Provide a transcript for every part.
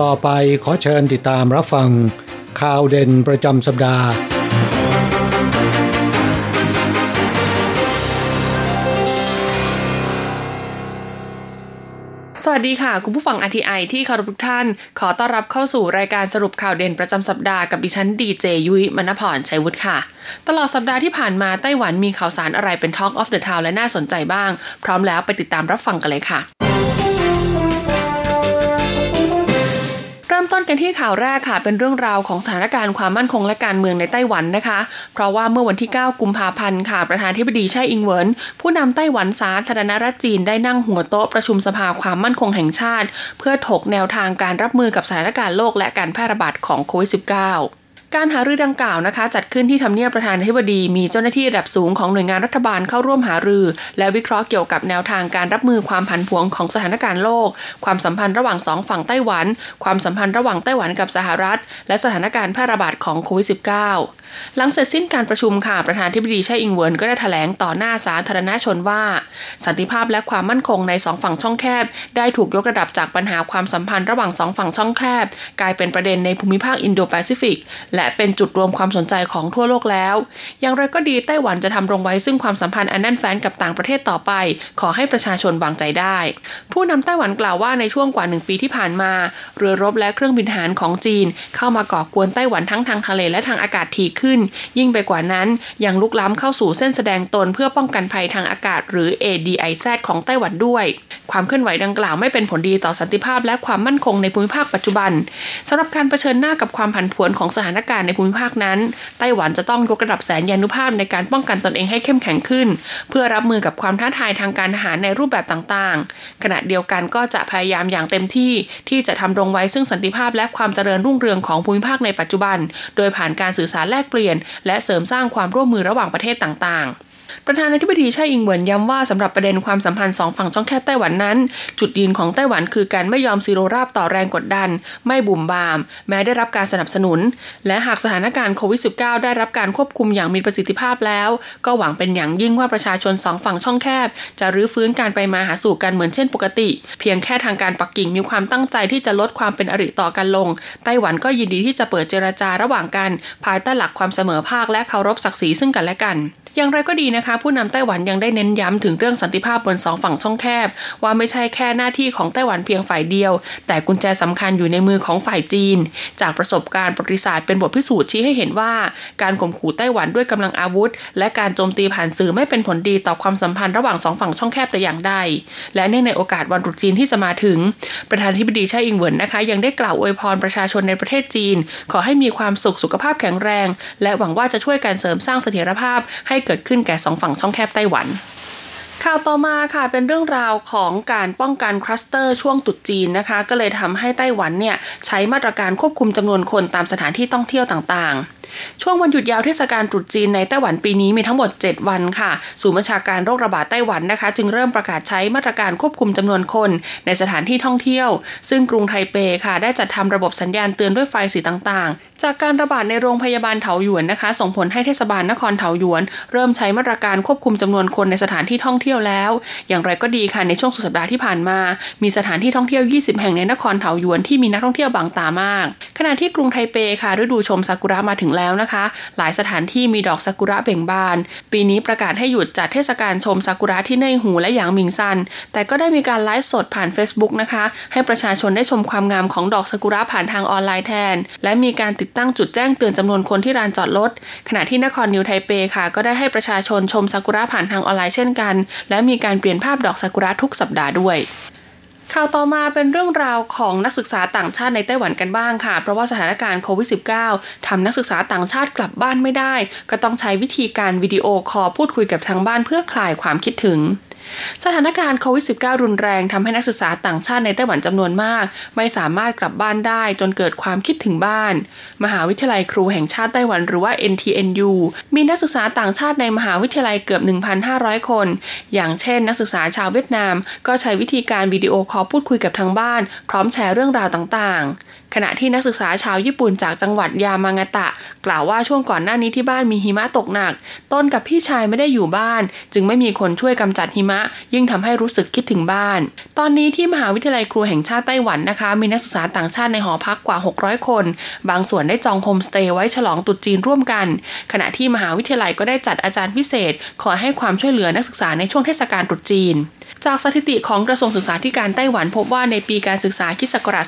ต่อไปขอเชิญติดตามรับฟังข่าวเด่นประจำสัปดาห์ สวัสดีค่ะ คุณผู้ฟัง RTI ที่เคารพทุกท่าน ขอต้อนรับเข้าสู่รายการสรุปข่าวเด่นประจำสัปดาห์กับดิฉันดีเจยุ้ยมณพรชัยวุฒิค่ะตลอดสัปดาห์ที่ผ่านมาไต้หวันมีข่าวสารอะไรเป็น Talk of the Town และน่าสนใจบ้าง พร้อมแล้วไปติดตามรับฟังกันเลยค่ะ ริ่มต้นกันที่ข่าวแรกค่ะ เป็นเรื่องราวของสถานการณ์ความมั่นคงและการเมืองในไต้หวันนะคะ เพราะว่าเมื่อวันที่ 9 กุมภาพันธ์ค่ะ ประธานธิบดีไช่อิงเหวิน ผู้นำไต้หวันสาธารณรัฐจีนได้นั่งหัวโต๊ะประชุมสภาความมั่นคงแห่งชาติ เพื่อถกแนวทางการรับมือกับสถานการณ์โลกและการแพร่ระบาดของโควิด -19 การหารือดังกล่าวนะคะ จัดขึ้นที่ทำเนียบประธานาธิบดีมีเจ้าหน้าที่ระดับสูงของหน่วยงานรัฐบาลเข้าร่วมหารือ และวิเคราะห์เกี่ยวกับแนวทางการรับมือความผันผวนของสถานการณ์โลก ความสัมพันธ์ระหว่างสองฝั่งไต้หวัน ความสัมพันธ์ระหว่างไต้หวันกับสหรัฐ และสถานการณ์แพร่ระบาดของโควิด -19 หลังเสร็จสิ้นการประชุมค่ะประธานธิบดีไช่อิงเวินก็ได้แถลงต่อหน้าสาธารณชนว่า สันติภาพและความมั่นคงในสองฝั่งช่องแคบ ได้ถูกยกระดับจากปัญหาความสัมพันธ์ระหว่างสองฝั่งช่องแคบ กลายเป็นประเด็นในภูมิภาคอินโดแปซิฟิกและเป็นจุดรวมความสนใจของทั่วโลกแล้ว อย่างไรก็ดีไต้หวันจะทำรงไว้ซึ่งความสัมพันธ์อันแน่นแฟ้นกับต่างประเทศต่อไป ขอให้ประชาชนวางใจได้ ผู้นำไต้หวันกล่าวว่าในช่วงกว่าหนึ่งปีที่ผ่านมา เรือรบและเครื่องบินทหารของจีน เข้ามาก่อกวนไต้หวันทั้งทางทะเลและทางอากาศถี่ขึ้น ยิ่งไปกว่านั้นยังลุกล้ำเข้าสู่เส้นแสดงตนเพื่อป้องกันภัยทางอากาศ หรือ ADIZ ของไต้หวันด้วย ความเคลื่อนไหวดังกล่าวไม่เป็นผลดีต่อสันติภาพและความมั่นคงในภูมิภาคปัจจุบันสำหรับการเผชิญหน้ากับความผันผวนของสถานการณ์ในภูมิภาคนั้น ไต้หวันจะต้องยกระดับแสนยานุภาพในการป้องกันตนเองให้เข้มแข็งขึ้น เพื่อรับมือกับความท้าทายทางการทหารในรูปแบบต่างๆ ขณะเดียวกันก็จะพยายามอย่างเต็มที่ที่จะทำรงไว้ซึ่งสันติภาพและความเจริญรุ่งเรืองของภูมิภาคในปัจจุบัน โดยผ่านการสื่อสารแลกเปลี่ยน และเสริมสร้างความร่วมมือระหว่างประเทศต่างๆ ประธานาธิบดีไช่อิงเหวินย้ำว่าสำหรับประเด็นความสัมพันธ์สองฝั่งช่องแคบไต้หวันนั้น จุดยืนของไต้หวันคือการไม่ยอมซีโรราบต่อแรงกดดัน ไม่บุ่มบาม แม้ได้รับการสนับสนุน และหากสถานการณ์โควิด -19 ได้รับการควบคุมอย่างมีประสิทธิภาพแล้ว ก็หวังเป็นอย่างยิ่งว่าประชาชนสองฝั่งช่องแคบ จะรื้อฟื้นการไปมาหาสู่กันเหมือนเช่นปกติ เพียงแค่ทางการปักกิ่งมีความตั้งใจที่จะลดความเป็นอริต่อกันลง ไต้หวันก็ยินดีที่จะเปิดเจรจาระหว่างกัน ภายใต้หลักความเสมอภาคและเคารพศักดิ์ศรีซึ่งกันและกัน อย่างไรก็ดีนะคะ ผู้นำไต้หวันยังได้เน้นย้ำถึงเรื่องสันติภาพบนสองฝั่งช่องแคบ ว่าไม่ใช่แค่หน้าที่ของไต้หวันเพียงฝ่ายเดียว แต่กุญแจสำคัญอยู่ในมือของฝ่ายจีน จากประสบการณ์ประวัติศาสตร์เป็นบทพิสูจน์ชี้ให้เห็นว่า การข่มขู่ไต้หวันด้วยกำลังอาวุธ และการโจมตีผ่านสื่อไม่เป็นผลดีต่อความสัมพันธ์ระหว่างสองฝั่งช่องแคบแต่อย่างใดและเนื่องในโอกาสวันตรุษจีนที่จะมาถึง ประธานธิบดีไช่อิงเหวินนะคะ ยังได้กล่าวอวยพรประชาชนในประเทศจีน ขอให้มีความสุขสุขภาพแข็งแรง และหวังว่าจะช่วยการเสริมสร้างเสถียรภาพให้เกิดขึ้นแก่สองฝั่งช่องแคบไต้หวันข่าวต่อมาค่ะเป็นเรื่องราวของการป้องกันคลัสเตอร์ช่วงตรุษจีนนะคะ ก็เลยทำให้ไต้หวันเนี่ยใช้มาตรการควบคุมจำนวนคนตามสถานที่ท่องเที่ยวต่างๆ ช่วงวันหยุดยาวเทศกาลตรุษจีนในไต้หวันปีนี้มีทั้งหมด 7 วันค่ะ ศูนย์บัญชาการโรคระบาดไต้หวันนะคะ จึงเริ่มประกาศใช้มาตรการควบคุมจำนวนคนในสถานที่ท่องเที่ยว ซึ่งกรุงไทเปค่ะ ได้จัดทำระบบสัญญาณเตือนด้วยไฟสีต่างๆ จากการระบาดในโรงพยาบาลเถาหยวนนะคะ ส่งผลให้เทศบาลนครเถาหยวน เริ่มใช้มาตรการควบคุมจำนวนคนในสถานที่ท่องเที่ยวแล้ว อย่างไรก็ดีค่ะในช่วงสุดสัปดาห์ที่ผ่านมา มีสถานที่ท่องเที่ยว 20 แห่งในนครเถาหยวนที่มีนักท่องเที่ยวบางตามาก ขณะที่กรุงไทเปค่ะฤดูชมซากุระมาถึงแล้วนะคะ หลายสถานที่มีดอกซากุระเบ่งบาน ปีนี้ประกาศให้หยุดจัดเทศกาลชมซากุระที่ในหูและหยางมิงซัน แต่ก็ได้มีการไลฟ์สดผ่าน Facebook นะคะ ให้ประชาชนได้ชมความงามของดอกซากุระผ่านทางออนไลน์แทน และมีการติดตั้งจุดแจ้งเตือนจำนวนคนที่ลานจอดรถขณะที่นครนิวไทเปค่ะ ก็ได้ให้ประชาชนชมซากุระผ่านทางออนไลน์เช่นกัน และมีการเปลี่ยนภาพดอกซากุระทุกสัปดาห์ด้วยข่าวต่อมาเป็นเรื่องราวของนักศึกษาต่างชาติในไต้หวันกันบ้างค่ะ เพราะว่าสถานการณ์โควิด -19 ทำนักศึกษาต่างชาติกลับบ้านไม่ได้ ก็ต้องใช้วิธีการ video call พูดคุยกับทางบ้านเพื่อคลายความคิดถึง สถานการณ์โควิด -19 รุนแรงทำให้นักศึกษาต่างชาติในไต้หวันจำนวนมาก ไม่สามารถกลับบ้านได้จนเกิดความคิดถึงบ้าน มหาวิทยาลัยครูแห่งชาติไต้หวันหรือว่า NTNU มีนักศึกษาต่างชาติในมหาวิทยาลัยเกือบ 1,500 คน อย่างเช่น นักศึกษาชาวเวียดนาม ก็ใช้วิธีการ video call พูดคุยกับทางบ้าน พร้อมแชร์เรื่องราวต่างๆ ขณะที่นักศึกษาชาวญี่ปุ่นจากจังหวัดยามางาตะ กล่าวว่าช่วงก่อนหน้านี้ที่บ้านมีหิมะตกหนัก ตนกับพี่ชายไม่ได้อยู่บ้าน จึงไม่มีคนช่วยกำจัดหิมะ ยิ่งทำให้รู้สึกคิดถึงบ้าน ตอนนี้ที่มหาวิทยาลัยครูแห่งชาติไต้หวันนะคะ มีนักศึกษาต่างชาติในหอพักกว่า 600 คน บางส่วนได้จองโฮมสเตย์ไว้ฉลองตรุษจีนร่วมกัน ขณะที่มหาวิทยาลัยก็ได้จัดอาจารย์พิเศษ ขอให้ความช่วยเหลือนักศึกษาในช่วงเทศกาลตรุษจีน จากสถิติของกระทรวงศึกษาธิการไต้หวันพบว่าในปีการศึกษาคิศักราช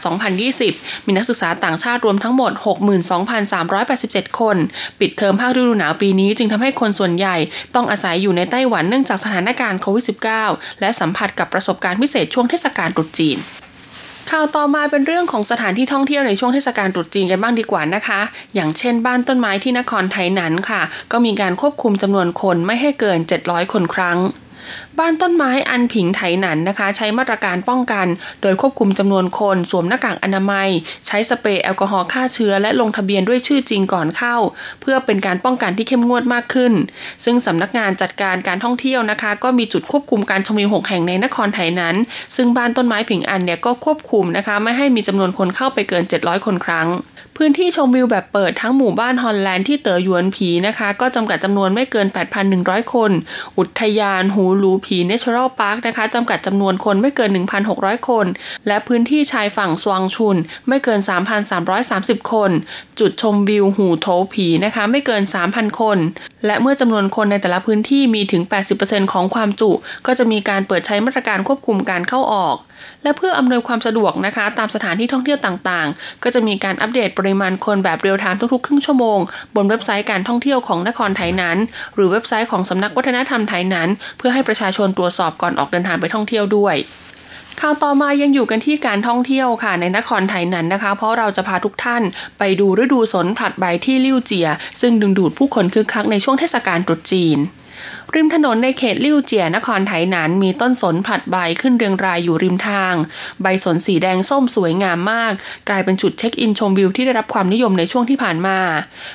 2020 มีนักศึกษาต่างชาติรวมทั้งหมด 62,387 คน ปิดเทอมภาคฤดูหนาวปีนี้จึงทำให้คนส่วนใหญ่ต้องอาศัยอยู่ในไต้หวันเนื่องจากสถานการณ์โควิด -19 และสัมผัสกับประสบการณ์พิเศษช่วงเทศกาลตรุษจีนข่าวต่อมาเป็นเรื่องของสถานที่ท่องเที่ยวในช่วงเทศกาลตรุษจีนกันบ้างดีกว่านะคะ อย่างเช่นบ้านต้นไม้ที่นครไทยนั้นค่ะ ก็มีการควบคุมจำนวนคนไม่ให้เกิน 700 คนครั้ง บ้านต้นไม้อันผิงไถหนันนะคะ ใช้มาตรการป้องกัน โดยควบคุมจำนวนคนสวมหน้ากากอนามัย ใช้สเปรย์แอลกอฮอล์ฆ่าเชื้อ และลงทะเบียนด้วยชื่อจริงก่อนเข้า เพื่อเป็นการป้องกันที่เข้มงวดมากขึ้น ซึ่งสำนักงานจัดการการท่องเที่ยวนะคะ ก็มีจุดควบคุมการชมวิวหกแห่งในนครไถหนันซึ่งบ้านต้นไม้ผิงอันเนี่ยก็ควบคุมนะคะ ไม่ให้มีจำนวนคนเข้าไปเกิน 700 คนครั้ง พื้นที่ชมวิวแบบเปิดทั้งหมู่บ้านฮอลแลนด์ที่เต๋อหยวนผีนะคะ ก็จำกัดจำนวนไม่เกิน 8,100 คน อุทยานหูลูผีเนเชอรัลพาร์คนะคะจำกัดจำนวนคนไม่เกิน 1,600 คน และพื้นที่ชายฝั่งสวางชุน ไม่เกิน 3,330 คน จุดชมวิวหูโถผีนะคะ ไม่เกิน 3,000 คน และเมื่อจำนวนคนในแต่ละพื้นที่มีถึง 80%ของความจุ ก็จะมีการเปิดใช้มาตรการควบคุมการเข้าออก และเพื่ออำนวยความสะดวกนะคะ ตามสถานที่ท่องเที่ยวต่างๆ ก็จะมีการอัปเดตปริมาณคนแบบ real-time ทุกๆ ครึ่งชั่วโมง บนเว็บไซต์การท่องเที่ยวของนครไถหนาน หรือเว็บไซต์ของสำนักวัฒนธรรมไถหนาน เพื่อให้ประชาชนตรวจสอบก่อนออกเดินทางไปท่องเที่ยวด้วยข่าวต่อมายังอยู่กันที่การท่องเที่ยวค่ะในนครไถหนานนะคะ เพราะเราจะพาทุกท่านไปดูฤดูสนผลัดใบที่ลิ่วเจีย ซึ่งดึงดูดผู้คนคึกคักในช่วงเทศกาลตรุษจีน ริมถนนในเขตลิ่วเจียนครไถหนานมีต้นสนผลัดใบขึ้นเรียงรายอยู่ริมทาง ใบสนสีแดงส้มสวยงามมาก กลายเป็นจุดเช็คอินชมวิวที่ได้รับความนิยมในช่วงที่ผ่านมา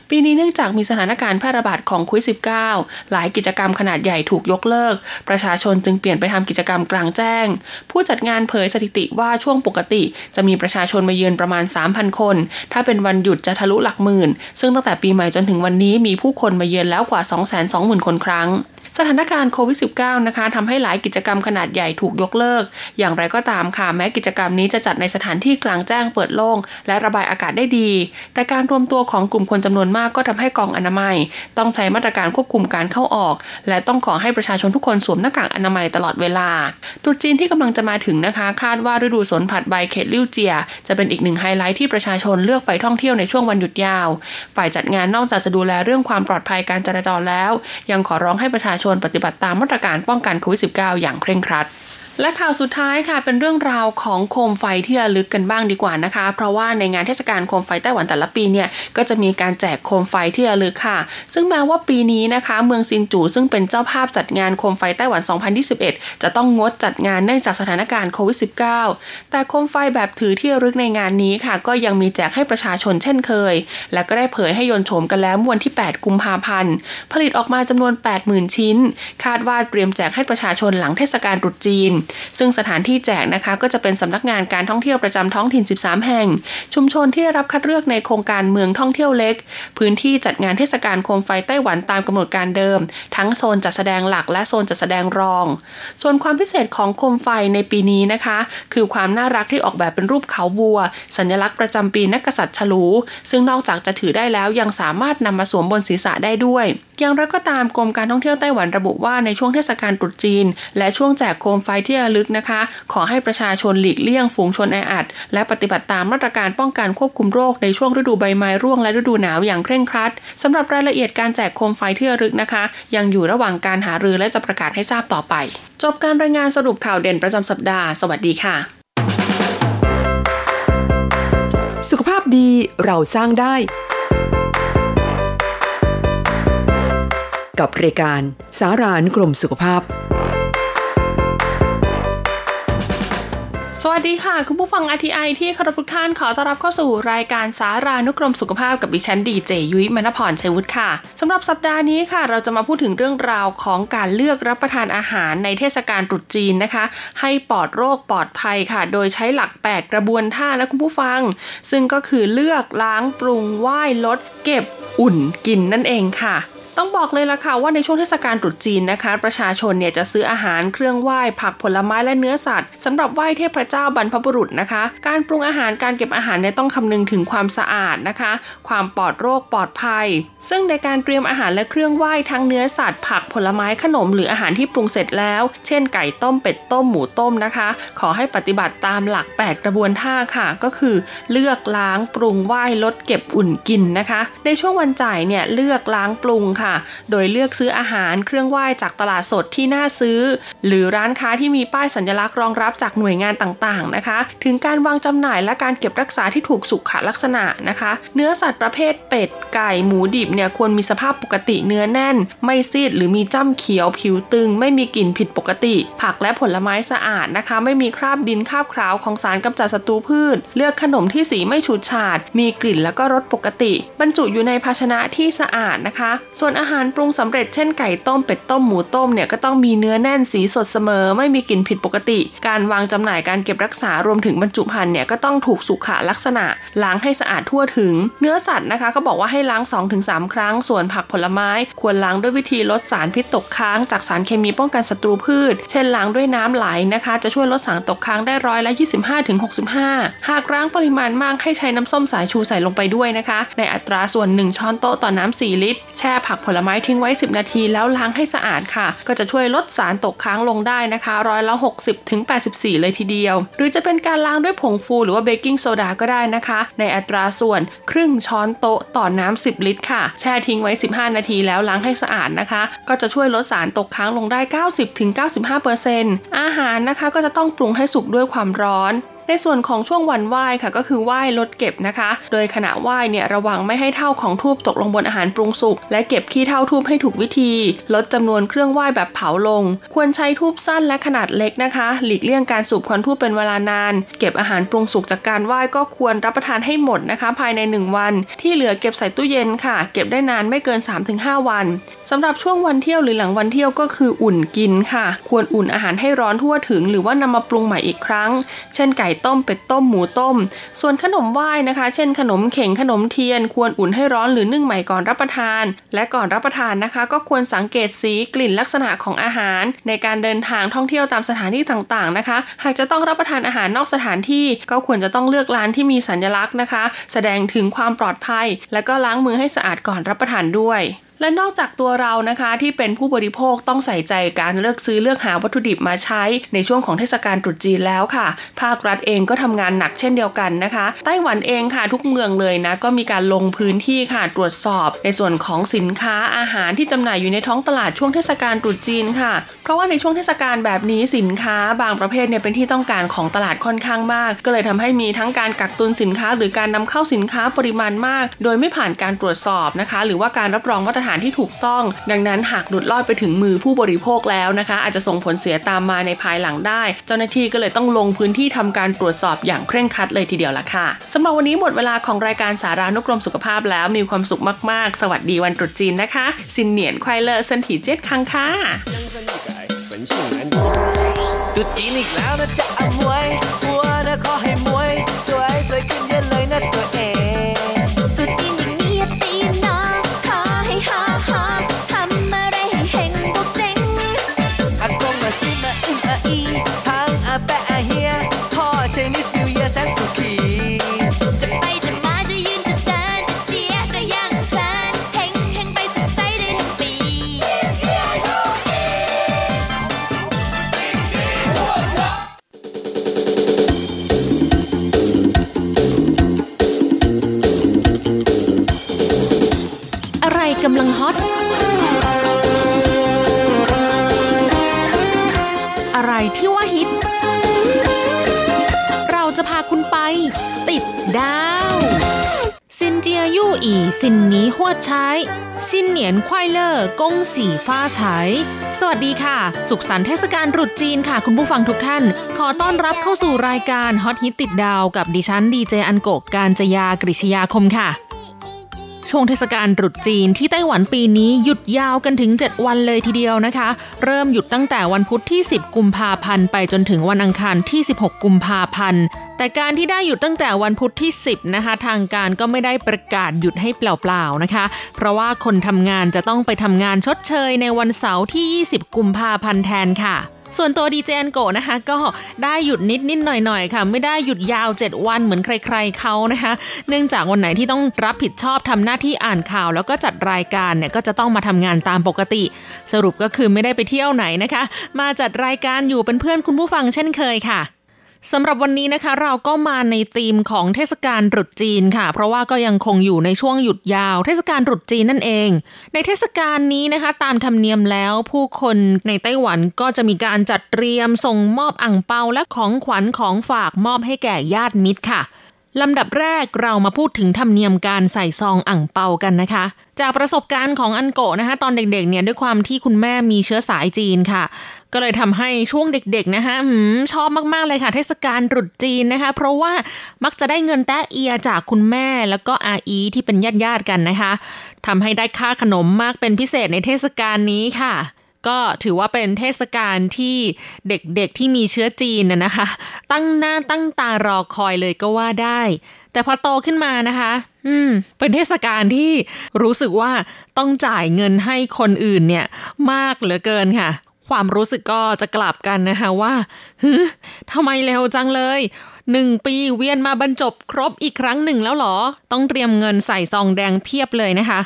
ปีนี้เนื่องจากมีสถานการณ์แพร่ระบาดของโควิด -19 หลายกิจกรรมขนาดใหญ่ถูกยกเลิก ประชาชนจึงเปลี่ยนไปทำกิจกรรมกลางแจ้ง ผู้จัดงานเผยสถิติว่าช่วงปกติ จะมีประชาชนมาเยือนประมาณ 3,000 คน ถ้าเป็นวันหยุดจะทะลุหลักหมื่น ซึ่งตั้งแต่ปีใหม่จนถึงวันนี้มีผู้คนมาเยือนแล้วกว่า 220,000 คนครั้งสถานการณ์โควิด -19 นะคะทำให้หลายกิจกรรมขนาดใหญ่ถูกยกเลิก อย่างไรก็ตามค่ะ แม้กิจกรรมนี้จะจัดในสถานที่กลางแจ้งเปิดโล่ง และระบายอากาศได้ดี แต่การรวมตัวของกลุ่มคนจำนวนมากก็ทำให้กองอนามัย ต้องใช้มาตรการควบคุมการเข้าออก และต้องขอให้ประชาชนทุกคนสวมหน้ากากอนามัยตลอดเวลาตุรจีนที่กำลังจะมาถึงนะคะ คาดว่าฤดูสนผัดใบเขตลิ่วเจีย จะเป็นอีกหนึ่งไฮไลท์ที่ประชาชนเลือกไปท่องเที่ยวในช่วงวันหยุดยาว ฝ่ายจัดงานนอกจากจะดูแลเรื่องความปลอดภัยการจราจรแล้ว ยังขอร้องให้ประชาชนปฏิบัติตามมาตรการป้องกันโควิด -19 อย่างเคร่งครัด และข่าวสุดท้ายค่ะเป็นเรื่องราวของโคมไฟที่ระลึกกันบ้างดีกว่านะคะ เพราะว่าในงานเทศกาลโคมไฟไต้หวันแต่ละปีเนี่ยก็จะมีการแจกโคมไฟที่ระลึกค่ะ ซึ่งแม้ว่าปีนี้นะคะ เมืองซินจูซึ่งเป็นเจ้าภาพจัดงานโคมไฟไต้หวัน 2021 จะต้องงดจัดงานเนื่องจากสถานการณ์โควิด -19 แต่โคมไฟแบบถือที่ระลึกในงานนี้ค่ะ ก็ยังมีแจกให้ประชาชนเช่นเคย และก็ได้เผยให้ยนโฉมกันแล้ววันที่ 8 กุมภาพันธ์ผลิตออกมาจำนวน 80,000 ชิ้น คาดว่าเตรียมแจกให้ประชาชนหลังเทศกาลตรุษจีนซึ่งสถานที่แจกนะคะก็จะเป็นสำนักงานการท่องเที่ยวประจำท้องถิ่น 13 แห่ง ชุมชนที่ได้รับคัดเลือกในโครงการเมืองท่องเที่ยวเล็ก พื้นที่จัดงานเทศกาลโคมไฟไต้หวันตามกำหนดการเดิม ทั้งโซนจัดแสดงหลักและโซนจัดแสดงรอง ส่วนความพิเศษของโคมไฟในปีนี้นะคะ คือความน่ารักที่ออกแบบเป็นรูปเขาวัว สัญลักษณ์ประจำปีนักกษัตริย์ฉลู ซึ่งนอกจากจะถือได้แล้วยังสามารถนำมาสวมบนศีรษะได้ด้วย อย่างไรก็ตามกรมการท่องเที่ยวไต้หวันระบุว่าในช่วงเทศกาลตรุษจีน และช่วงแจกโคมไฟที่ระลึกนะคะ ขอให้ประชาชนหลีกเลี่ยงฝูงชนแออัด และปฏิบัติตามมาตรการป้องกันควบคุมโรคในช่วงฤดูใบไม้ร่วงและฤดูหนาวอย่างเคร่งครัดสำหรับรายละเอียดการแจกโคมไฟที่ระลึกนะคะ ยังอยู่ระหว่างการหารือและจะประกาศให้ทราบต่อไป จบการรายงานสรุปข่าวเด่นประจำสัปดาห์ สวัสดีค่ะ สุขภาพดีเราสร้างได้ กับรายการสารานกรมสุขภาพ สวัสดีค่ะ คุณผู้ฟัง RTI ที่เคารพทุกท่านขอต้อนรับเข้าสู่รายการสารานุกรมสุขภาพกับดิฉันดีเจยุ้ยมณพรชัยวุฒิค่ะสำหรับสัปดาห์นี้ค่ะ เราจะมาพูดถึงเรื่องราวของการเลือกรับประทานอาหารในเทศกาลตรุษจีนนะคะ ให้ปลอดโรคปลอดภัยค่ะ โดยใช้หลัก 8 กระบวนท่านะคุณผู้ฟัง ซึ่งก็คือเลือกล้างปรุงไหว้ลด เก็บอุ่นกินนั่นเองค่ะ ต้องบอกเลยล่ะค่ะว่าในช่วงเทศกาลตรุษจีนนะคะ ประชาชนเนี่ยจะซื้ออาหารเครื่องไหว้ผักผลไม้และเนื้อสัตว์สำหรับไหว้เทพเจ้าบรรพบุรุษนะคะ การปรุงอาหารการเก็บอาหารเนี่ยต้องคำนึงถึงความสะอาดนะคะ ความปลอดโรคปลอดภัย ซึ่งในการเตรียมอาหารและเครื่องไหว้ทั้งเนื้อสัตว์ ผักผลไม้ขนมหรืออาหารที่ปรุงเสร็จแล้ว เช่นไก่ต้มเป็ดต้มหมูต้มนะคะ ขอให้ปฏิบัติตามหลัก 8 กระบวนท่าค่ะ ก็คือ เลือกล้างปรุงไหว้ลดเก็บอุ่นกินนะคะ ในช่วงวันจ่ายเนี่ยเลือกล้างปรุงค่ะโดยเลือกซื้ออาหารเครื่องไหว้จากตลาดสดที่น่าซื้อ หรือร้านค้าที่มีป้ายสัญลักษณ์รองรับจากหน่วยงานต่างๆนะคะ ถึงการวางจำหน่ายและการเก็บรักษาที่ถูกสุขลักษณะนะคะ เนื้อสัตว์ประเภทเป็ดไก่หมูดิบเนี่ยควรมีสภาพปกติเนื้อแน่น ไม่ซีดหรือมีจ้ำเขียวผิวตึง ไม่มีกลิ่นผิดปกติ ผักและผลไม้สะอาดนะคะ ไม่มีคราบดินคราบคราวของสารกำจัดศัตรูพืช เลือกขนมที่สีไม่ฉูดฉาด มีกลิ่นแล้วก็รสปกติ บรรจุอยู่ในภาชนะที่สะอาดนะคะส่วนอาหารปรุงสำเร็จเช่นไก่ต้มเป็ดต้มหมูต้มเนี่ยก็ต้องมีเนื้อแน่นสีสดเสมอ ไม่มีกลิ่นผิดปกติ การวางจำหน่ายการเก็บรักษารวมถึงบรรจุภัณฑ์เนี่ยก็ต้องถูกสุขลักษณะล้างให้สะอาดทั่วถึง เนื้อสัตว์นะคะก็บอกว่าให้ล้าง 2-3 ครั้ง ส่วนผักผลไม้ ควรล้างด้วยวิธีลดสารพิษตกค้างจากสารเคมีป้องกันศัตรูพืช เช่นล้างด้วยน้ำไหลนะคะ จะช่วยลดสารตกค้างได้ร้อยละ25-65 หากล้างปริมาณมากให้ใช้น้ำส้มสายชูใส่ลงไปด้วยนะคะ ในอัตราส่วน 1 ช้อนโต๊ะต่อน้ำ4ลิตร แช่ผักผลไม้ทิ้งไว้ 10 นาทีแล้วล้างให้สะอาดค่ะ ก็จะช่วยลดสารตกค้างลงได้นะคะร้อยละ60ถึง84 เลยทีเดียว หรือจะเป็นการล้างด้วยผงฟูหรือว่า baking soda ก็ได้นะคะ ในอัตราส่วนครึ่งช้อนโต๊ะต่อน้ำ10 ลิตรค่ะ แช่ทิ้งไว้ 15 นาทีแล้วล้างให้สะอาดนะคะ ก็จะช่วยลดสารตกค้างลงได้ 90ถึง95%อาหารนะคะก็จะต้องปรุงให้สุกด้วยความร้อน ในส่วนของช่วงวันไหว้ค่ะก็คือไหว้ลดเก็บนะคะ โดยขณะไหว้เนี่ยระวังไม่ให้เถ้าของธูปตกลงบนอาหารปรุงสุกและเก็บขี้เถ้าธูปให้ถูกวิธี ลดจำนวนเครื่องไหว้แบบเผาลง ควรใช้ทูบสั้นและขนาดเล็กนะคะ หลีกเลี่ยงการสูบควันทูบเป็นเวลานาน เก็บอาหารปรุงสุกจากการไหว้ก็ควรรับประทานให้หมดนะคะ ภายใน 1 วัน ที่เหลือเก็บใส่ตู้เย็นค่ะ เก็บได้นานไม่เกิน 3-5 วันสำหรับช่วงวันเที่ยวหรือหลังวันเที่ยวก็คืออุ่นกินค่ะ ควรอุ่นอาหารให้ร้อนทั่วถึง หรือว่านำมาปรุงใหม่อีกครั้ง เช่นไก่ต้มเป็ดต้มหมูต้ม ส่วนขนมไหว้นะคะ เช่นขนมเข่งขนมเทียน ควรอุ่นให้ร้อนหรือนึ่งใหม่ก่อนรับประทาน และก่อนรับประทานนะคะ ก็ควรสังเกตสีกลิ่นลักษณะของอาหาร ในการเดินทางท่องเที่ยวตามสถานที่ต่างๆนะคะ หากจะต้องรับประทานอาหารนอกสถานที่ ก็ควรจะต้องเลือกร้านที่มีสัญลักษณ์นะคะ แสดงถึงความปลอดภัย และก็ล้างมือให้สะอาดก่อนรับประทานด้วย และนอกจากตัวเรานะคะที่เป็นผู้บริโภคต้องใส่ใจการเลือกซื้อเลือกหาวัตถุดิบมาใช้ในช่วงของเทศกาลตรุษจีนแล้วค่ะ ภาครัฐเองก็ทำงานหนักเช่นเดียวกันนะคะ ไต้หวันเองค่ะทุกเมืองเลยนะก็มีการลงพื้นที่ค่ะตรวจสอบ ในส่วนของสินค้าอาหารที่จำหน่ายอยู่ในท้องตลาดช่วงเทศกาลตรุษจีนค่ะ เพราะว่าในช่วงเทศกาลแบบนี้สินค้าบางประเภทเนี่ยเป็นที่ต้องการของตลาดค่อนข้างมาก ก็เลยทำให้มีทั้งการกักตุนสินค้า หรือการนำเข้าสินค้าปริมาณมาก โดยไม่ผ่านการตรวจสอบนะคะ หรือว่าการรับรองมาตรฐานารที่ถูกต้อง ดังนั้นหากหลุดลอดไปถึงมือผู้บริโภคแล้วนะคะ อาจจะส่งผลเสียตามมาในภายหลังได้ เจ้าหน้าที่ก็เลยต้องลงพื้นที่ทำการตรวจสอบอย่างเคร่งครัดเลยทีเดียวละค่ะสำหรับวันนี้หมดเวลาของรายการสารานุกรมสุขภาพแล้วมีความสุขมากๆ สวัสดีวันตรุษจีนนะคะซินเนียนควายเลอร์เซนถีเจ็ดคังค่ะตุจีนอีกแล้วนะจะอมวยวัวนะขอให้มวยสวยสวยขึ้นเยอะเลยนะตัวเอง กำลัง hot อะไรที่ว่าฮิต เราจะพาคุณไป ติดดาว ซินเจียยู่อีซินนี้หัวใช้ซินเหนียนควายเลอร์กงสีฟ้าใช้สวัสดีค่ะ สุขสันต์เทศกาลตรุษจีนค่ะ คุณผู้ฟังทุกท่าน ขอต้อนรับเข้าสู่รายการฮอตฮิตติดดาวกับดิฉันดีเจอันโกะการจยากริชยาคมค่ะ ช่วงเทศกาลตรุษจีนที่ไต้หวันปีนี้หยุดยาวกันถึง 7 วันเลยทีเดียวนะคะ เริ่มหยุดตั้งแต่วันพุธที่ 10 กุมภาพันธ์ไปจนถึงวันอังคารที่ 16 กุมภาพันธ์แต่การที่ได้หยุดตั้งแต่วันพุธที่ 10 นะคะ ทางการก็ไม่ได้ประกาศหยุดให้เปล่าๆนะคะ เพราะว่าคนทำงานจะต้องไปทำงานชดเชยในวันเสาร์ที่ 20 กุมภาพันธ์แทนค่ะ ส่วนตัวดีเจนโกนะคะ ก็ได้หยุดนิดนิดหน่อยหน่อยค่ะ ไม่ได้หยุดยาว 7 วันเหมือนใคร ๆเขานะคะ เนื่องจากวันไหนที่ต้องรับผิดชอบทำหน้าที่อ่านข่าว แล้วก็จัดรายการเนี่ยก็จะต้องมาทำงานตามปกติ สรุปก็คือไม่ได้ไปเที่ยวไหนนะคะ มาจัดรายการอยู่เป็นเพื่อนคุณผู้ฟังเช่นเคยค่ะ สำหรับวันนี้นะคะเราก็มาในธีมของเทศกาลตรุษจีนค่ะ เพราะว่าก็ยังคงอยู่ในช่วงหยุดยาว เทศกาลตรุษจีนนั่นเอง ในเทศกาลนี้นะคะ ตามธรรมเนียมแล้ว ผู้คนในไต้หวันก็จะมีการจัดเตรียมส่งมอบอั่งเปาและของขวัญของฝากมอบให้แก่ญาติมิตรค่ะลำดับแรกเรามาพูดถึงธรรมเนียมการใส่ซองอ่างเปากันนะคะ จากประสบการณ์ของอันโกะนะคะ ตอนเด็กๆเนี่ยด้วยความที่คุณแม่มีเชื้อสายจีนค่ะ ก็เลยทำให้ช่วงเด็กๆนะคะชอบมากๆเลยค่ะ เทศกาลตรุษจีนนะคะ เพราะว่ามักจะได้เงินแต้เอียจากคุณแม่แล้วก็อาอีที่เป็นญาติๆกันนะคะทำให้ได้ค่าขนมมากเป็นพิเศษในเทศกาลนี้ค่ะก็ถือว่าเป็นเทศกาลที่เด็กๆที่มีเชื้อจีนน่ะนะคะ ตั้งหน้าตั้งตารอคอยเลยก็ว่าได้ แต่พอโตขึ้นมานะคะ อืม เป็นเทศกาลที่รู้สึกว่าต้องจ่ายเงินให้คนอื่นเนี่ย มากเหลือเกินค่ะ ความรู้สึกก็จะกลับกันนะคะว่าฮึทำไมเร็วจังเลยหนึ่งปีเวียนมาบรรจบครบอีกครั้งหนึ่งแล้วหรอ ต้องเตรียมเงินใส่ซองแดงเพียบเลยนะคะ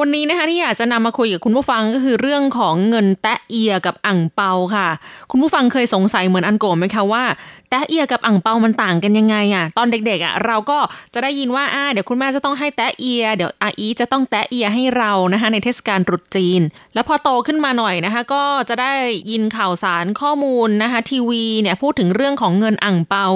วันนี้นะคะที่อยากจะนำมาคุยกับคุณผู้ฟังก็คือเรื่องของเงินแตะเอียกับอ่างเปาค่ะ คุณผู้ฟังเคยสงสัยเหมือนอันโกะไหมคะว่าแต๊ะเอียกับอั่งเปามันต่างกันยังไงอะตอนเด็กๆอะเราก็จะได้ยินว่าอ่าเดี๋ยวคุณแม่จะต้องให้แต๊ะเอีย เดี๋ยวอาอี๊จะต้องแต๊ะเอียให้เรานะคะในเทศกาลตรุษจีน แล้วพอโตขึ้นมาหน่อยนะคะ ก็จะได้ยินข่าวสารข้อมูลนะคะทีวีเนี่ยพูดถึงเรื่องของเงินอั่งเปา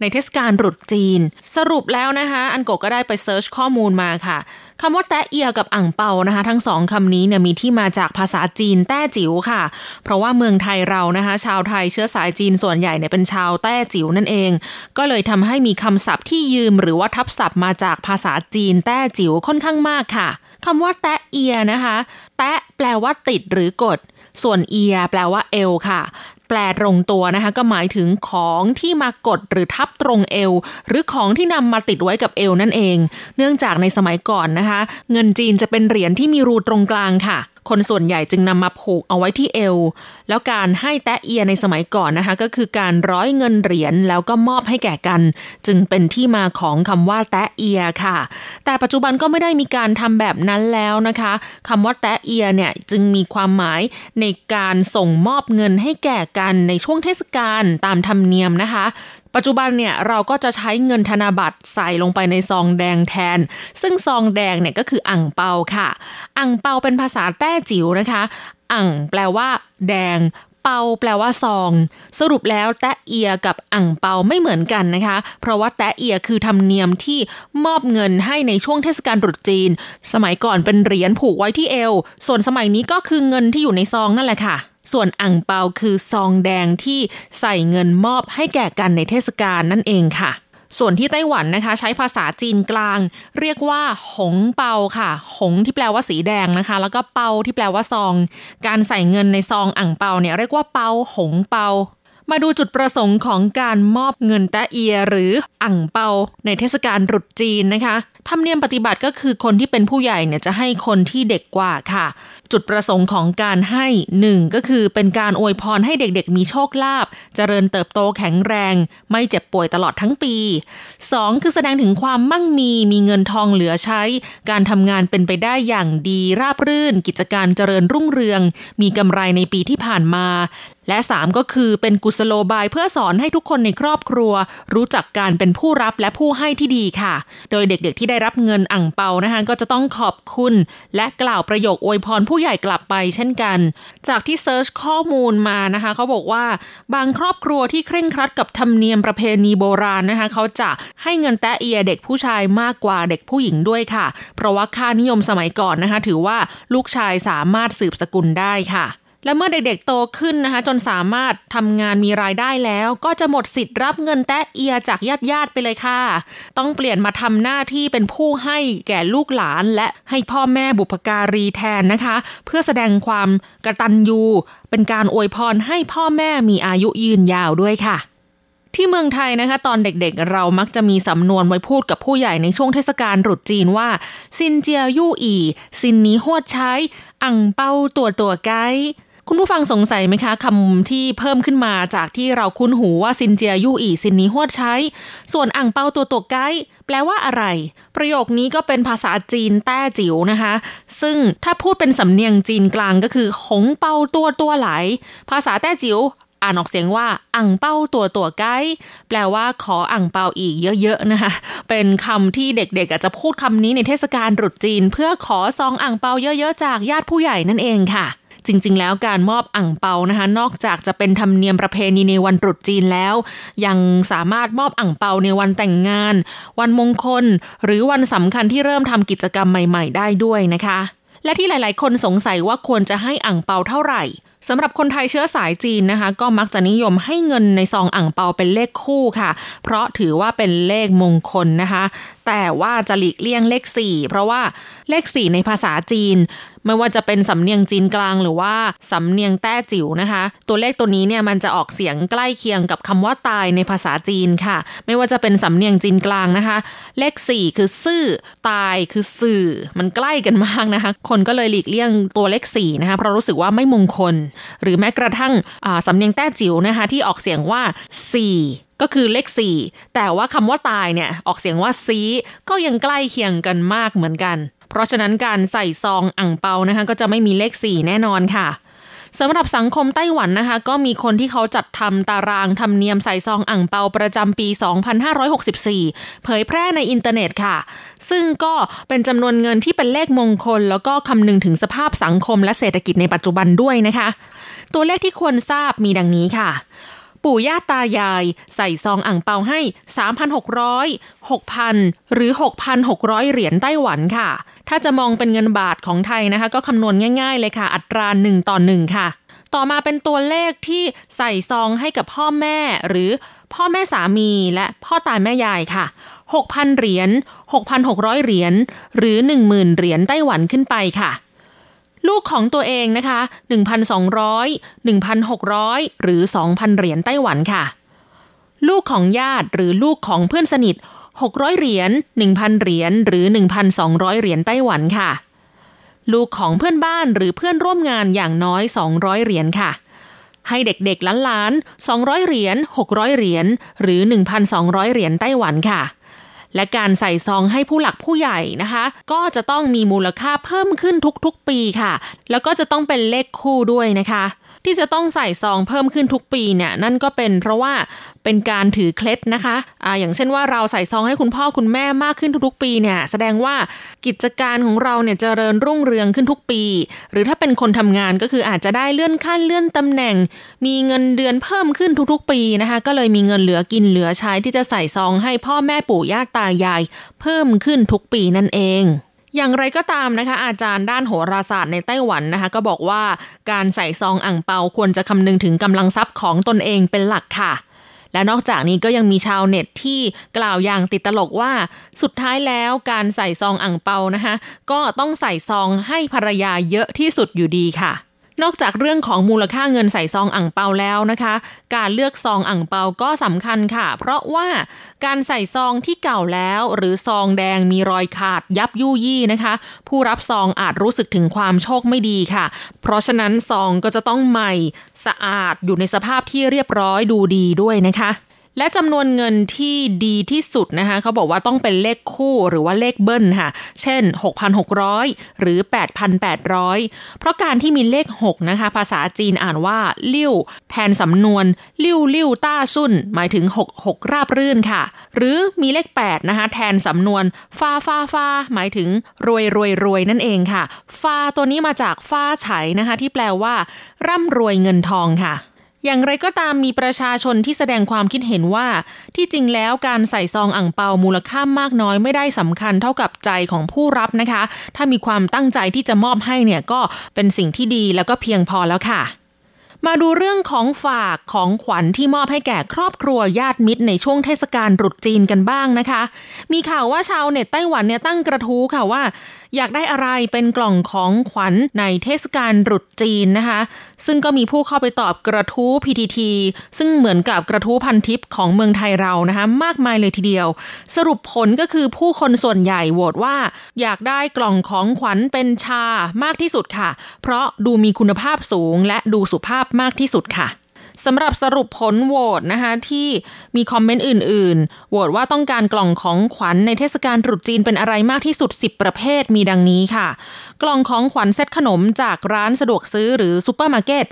ในเทศกาลตรุษจีน สรุปแล้วนะคะ อันโกะก็ได้ไป search ข้อมูลมาค่ะ คำว่าแต๊ะเอียกับอั่งเปานะคะ ทั้งสองคำนี้เนี่ยมีที่มาจากภาษาจีนแต้จิ๋วค่ะ เพราะว่าเมืองไทยเรานะคะ ชาวไทยเชื้อสายจีนส่วนใหญ่เนี่ยเป็นชาวแต้จิ๋วนั่นเอง ก็เลยทำให้มีคำศัพท์ที่ยืมหรือว่าทับศัพท์มาจากภาษาจีนแต้จิ๋วค่อนข้างมากค่ะคำว่าแต้เอียนะคะ แต้แปลว่าติดหรือกด ส่วนเอียแปลว่าเอวค่ะ แปลตรงตัวนะคะก็หมายถึงของที่มากดหรือทับตรงเอว หรือของที่นำมาติดไว้กับเอวนั่นเอง เนื่องจากในสมัยก่อนนะคะ เงินจีนจะเป็นเหรียญที่มีรูตรงกลางค่ะ คนส่วนใหญ่จึงนำมาผูกเอาไว้ที่เอว แล้วการให้แตะเอียในสมัยก่อนนะคะ ก็คือการร้อยเงินเหรียญแล้วก็มอบให้แก่กัน จึงเป็นที่มาของคำว่าแตะเอียค่ะ แต่ปัจจุบันก็ไม่ได้มีการทำแบบนั้นแล้วนะคะคำว่าแตะเอียเนี่ยจึงมีความหมายในการส่งมอบเงินให้แก่กันในช่วงเทศกาลตามธรรมเนียมนะคะ ปัจจุบันเนี่ยเราก็จะใช้เงินธนบัตรใส่ลงไปในซองแดงแทน ซึ่งซองแดงเนี่ยก็คืออ่างเปาค่ะอ่างเปาเป็นภาษาแต้จิ๋วนะคะอ่างแปลว่าแดงเปาแปลว่าซอง สรุปแล้วแตะเอียกับอ่างเปาไม่เหมือนกันนะคะ เพราะว่าแตะเอียคือธรรมเนียมที่มอบเงินให้ในช่วงเทศกาลตรุษจีน สมัยก่อนเป็นเหรียญผูกไว้ที่เอว ส่วนสมัยนี้ก็คือเงินที่อยู่ในซองนั่นแหละค่ะ ส่วนอ่างเปาคือซองแดงที่ใส่เงินมอบให้แก่กันในเทศกาลนั่นเองค่ะส่วนที่ไต้หวันนะคะใช้ภาษาจีนกลาง เรียกว่า หงเปาค่ะ หงที่แปลว่าสีแดงนะคะ แล้วก็เปาที่แปลว่าซอง การใส่เงินในซองอ่างเปาเนี่ยเรียกว่าเปาหงเปา มาดูจุดประสงค์ของการมอบเงินแตะเอีย หรืออั่งเปา ในเทศกาลรุษจีนนะคะธรรมเนียมปฏิบัติก็คือคนที่เป็นผู้ใหญ่เนี่ยจะให้คนที่เด็กกว่าค่ะ จุดประสงค์ของการให้หนึ่งก็คือเป็นการอวยพรให้เด็กๆ มีโชคลาภเจริญเติบโตแข็งแรง ไม่เจ็บป่วยตลอดทั้งปี 2. คือแสดงถึงความมั่งมีมีเงินทองเหลือใช้ การทำงานเป็นไปได้อย่างดีราบรื่น กิจการเจริญรุ่งเรือง มีกำไรในปีที่ผ่านมา และ 3 ก็คือเป็นกุศโลบายเพื่อสอนให้ทุกคนในครอบครัว รู้จักการเป็นผู้รับและผู้ให้ที่ดีค่ะ โดยเด็กๆ ที่ได้รับเงินอ่งเปานะคะก็จะต้องขอบคุณ และกล่าวประโยคอวยพรผู้ใหญ่กลับไปเช่นกัน จากที่เซิร์ชข้อมูลมานะคะเขาบอกว่าบางครอบครัวที่เคร่งครัดกับธรรมเนียมประเพณีโบราณนะคะเขาจะให้เงินแตะเอียเด็กผู้ชายมากกว่าเด็กผู้หญิงด้วยค่ะ เพราะว่าค่านิยมสมัยก่อนนะคะ ถือว่าลูกชายสามารถสืบสกุลได้ค่ะ และเมื่อเด็กๆโตขึ้นนะคะ จนสามารถทำงานมีรายได้แล้ว ก็จะหมดสิทธิ์รับเงินแตะเอียจากญาติญาติๆไปเลยค่ะ ต้องเปลี่ยนมาทำหน้าที่เป็นผู้ให้แก่ลูกหลาน และให้พ่อแม่บุพการีแทนนะคะ เพื่อแสดงความกระตัญญูเป็นการอวยพรให้พ่อแม่มีอายุยืนยาวด้วยค่ะที่เมืองไทยนะคะ ตอนเด็กๆ เรามักจะมีสำนวนไว้พูดกับผู้ใหญ่ในช่วงเทศกาลตรุษจีนว่า ซินเจียยู่อี ซินนี้หวดใช้ อังเปาตัวตัวไก คุณผู้ฟังสงสัยไหมคะคำที่เพิ่มขึ้นมาจากที่เราคุ้นหูว่าซินเจียยู่อีซินนี้หวดใช้ ส่วนอังเปาตัวตัวไกด์แปลว่าอะไร ประโยคนี้ก็เป็นภาษาจีนแต้จิ๋วนะคะ ซึ่งถ้าพูดเป็นสำเนียงจีนกลางก็คือหงเปาตัวตัวไหล ภาษาแต้จิ๋วอ่านออกเสียงว่าอ่างเป้าตัวตัวไกด์แปลว่าขออ่างเปาอีกเยอะๆนะคะเป็นคำที่เด็กๆอาจจะพูดคำนี้ในเทศกาลตรุษจีน เพื่อขอซองอ่างเปาเยอะๆจากญาติผู้ใหญ่นั่นเองค่ะ จริง ๆ แล้วการมอบอ่งเปานะคะ นอกจากจะเป็นธรรมเนียมประเพณีในวันตรุษจีนแล้ว ยังสามารถมอบอ่งเปาในวันแต่งงาน วันมงคล หรือวันสำคัญที่เริ่มทำกิจกรรมใหม่ ๆ ได้ด้วยนะคะ และที่หลาย ๆ คนสงสัยว่าควรจะให้อ่างเปาเท่าไหร่สำหรับคนไทยเชื้อสายจีนนะคะ ก็มักจะนิยมให้เงินในซองอ่างเปาเป็นเลขคู่ค่ะ เพราะถือว่าเป็นเลขมงคลนะคะ แต่ว่าจะหลีกเลี่ยงเลข 4 เพราะว่าเลข 4 ในภาษาจีนไม่ว่าจะเป็นสำเนียงจีนกลางหรือว่าสำเนียงแต้จิ๋วนะคะ ตัวเลขตัวนี้เนี่ยมันจะออกเสียงใกล้เคียงกับคำว่าตายในภาษาจีนค่ะ ไม่ว่าจะเป็นสำเนียงจีนกลางนะคะ เลข 4 คือซื่อตายคือสื่อ มันใกล้กันมากนะคะ คนก็เลยหลีกเลี่ยงตัวเลข4นะคะเพราะรู้สึกว่าไม่มงคล หรือแม้กระทั่งสำเนียงแต้จิ๋วนะคะ ที่ออกเสียงว่า 4ก็คือเลข 4 แต่ว่าคำว่าตายเนี่ย ออกเสียงว่าซีก็ยังใกล้เคียงกันมากเหมือนกัน เพราะฉะนั้นการใส่ซองอ่งเปานะคะก็จะไม่มีเลข 4 แน่นอนค่ะสำหรับสังคมไต้หวันนะคะ ก็มีคนที่เขาจัดทำตารางธรรมเนียมใส่ซองอ่งเปาประจำปี 2564 เผยแพร่ในอินเทอร์เน็ตค่ะ ซึ่งก็เป็นจำนวนเงินที่เป็นเลขมงคล แล้วก็คำนึงถึงสภาพสังคมและเศรษฐกิจในปัจจุบันด้วยนะคะ ตัวเลขที่ควรทราบมีดังนี้ค่ะปู่ย่าตายาย ใส่ซองอ่างเปาให้ 3,600 6,000 หรือ 6,600 เหรียญไต้หวันค่ะ ถ้าจะมองเป็นเงินบาทของไทยนะคะ ก็คำนวณง่าย ๆ เลยค่ะ อัตรา 1 ต่อ 1 ค่ะ ต่อมาเป็นตัวเลขที่ใส่ซองให้กับพ่อแม่หรือพ่อแม่สามีและพ่อตายแม่ยายค่ะ 6,000 เหรียญ 6,600 เหรียญ หรือ 10,000 เหรียญไต้หวันขึ้นไปค่ะ ลูกของตัวเองนะคะ 1,200 1,600 หรือ 2,000 เหรียญไต้หวันค่ะ ลูกของญาติหรือลูกของเพื่อนสนิท 600 เหรียญ 1,000 เหรียญ หรือ 1,200 เหรียญไต้หวันค่ะ ลูกของเพื่อนบ้านหรือเพื่อนร่วมงานอย่างน้อย 200 เหรียญค่ะ ให้เด็กๆล้านๆ200 เหรียญ 600 เหรียญ หรือ 1,200 เหรียญไต้หวันค่ะ และการใส่ซองให้ผู้หลักผู้ใหญ่นะคะ ก็จะต้องมีมูลค่าเพิ่มขึ้นทุกๆปีค่ะ แล้วก็จะต้องเป็นเลขคู่ด้วยนะคะ ที่จะต้องใส่ซองเพิ่มขึ้นทุกปีเนี่ยนั่นก็เป็นเพราะว่าเป็นการถือเคล็ดนะคะอ่าอย่างเช่นว่าเราใส่ซองให้คุณพ่อคุณแม่มากขึ้นทุกๆปีเนี่ยแสดงว่ากิจการของเราเนี่ยเจริญรุ่งเรืองขึ้นทุกปี หรือถ้าเป็นคนทำงานก็คืออาจจะได้เลื่อนขั้นเลื่อนตำแหน่ง มีเงินเดือนเพิ่มขึ้นทุกๆ ปีนะคะก็เลยมีเงินเหลือกินเหลือใช้ที่จะใส่ซองให้พ่อแม่ปู่ย่าตายาย เพิ่มขึ้นทุกปีนั่นเอง อย่างไรก็ตามนะคะ อาจารย์ด้านโหราศาสตร์ในไต้หวันนะคะ ก็บอกว่าการใส่ซองอ่างเปาควรจะคำนึงถึงกำลังทรัพย์ของตนเองเป็นหลักค่ะ และนอกจากนี้ก็ยังมีชาวเน็ตที่กล่าวอย่างติดตลกว่า สุดท้ายแล้วการใส่ซองอ่างเปานะคะ ก็ต้องใส่ซองให้ภรรยาเยอะที่สุดอยู่ดีค่ะ นอกจากเรื่องของมูลค่าเงินใส่ซองอ่างเปาแล้วนะคะ การเลือกซองอ่างเปาก็สำคัญค่ะ เพราะว่าการใส่ซองที่เก่าแล้วหรือซองแดงมีรอยขาดยับยุยี่นะคะ ผู้รับซองอาจรู้สึกถึงความโชคไม่ดีค่ะ เพราะฉะนั้นซองก็จะต้องใหม่สะอาดอยู่ในสภาพที่เรียบร้อยดูดีด้วยนะคะ และจำนวนเงินที่ดีที่สุดนะคะเขาบอกว่าต้องเป็นเลขคู่หรือว่าเลขเบิ้ลค่ะ เช่น 6,600 หรือ 8,800 เพราะการที่มีเลข 6 นะคะ ภาษาจีนอ่านว่าลิ่วแทนสำนวน ลิ่วลิ่วต้าซุ่น หมายถึง 6 6 ราบรื่นค่ะ หรือมีเลข 8 นะคะ แทนสำนวนฟาฟาฟาหมายถึงรวยรวยรวยนั่นเองค่ะ ฟาตัวนี้มาจากฟ้าไฉนะคะ ที่แปลว่า ร่ำรวยเงินทองค่ะ อย่างไรก็ตามมีประชาชนที่แสดงความคิดเห็นว่า ที่จริงแล้วการใส่ซองอ่างเปามูลค่ามากน้อยไม่ได้สำคัญเท่ากับใจของผู้รับนะคะ ถ้ามีความตั้งใจที่จะมอบให้เนี่ยก็เป็นสิ่งที่ดีแล้วก็เพียงพอแล้วค่ะมาดูเรื่องของฝากของขวัญที่มอบให้แก่ครอบครัวญาติมิตรในช่วงเทศกาลตรุษจีนกันบ้างนะคะ มีข่าวว่าชาวเน็ตไต้หวันเนี่ยตั้งกระทู้ค่ะว่าอยากได้อะไรเป็นกล่องของขวัญในเทศกาลรุษจีนนะคะ ซึ่งก็มีผู้เข้าไปตอบกระทู้ PTT ซึ่งเหมือนกับกระทู้พันทิปของเมืองไทยเรานะคะ มากมายเลยทีเดียว สรุปผลก็คือผู้คนส่วนใหญ่โหวตว่า อยากได้กล่องของขวัญเป็นชามากที่สุดค่ะ เพราะดูมีคุณภาพสูงและดูสุภาพมากที่สุดค่ะ สำหรับสรุปผลโหวตนะคะที่มี comment อื่น ๆ โหวตว่าต้องการกล่องของขวัญในเทศกาลตรุษจีนเป็นอะไรมากที่สุด 10 ประเภทมีดังนี้ค่ะ กล่องของขวัญเซตขนมจากร้านสะดวกซื้อหรือซูเปอร์มาร์เก็ต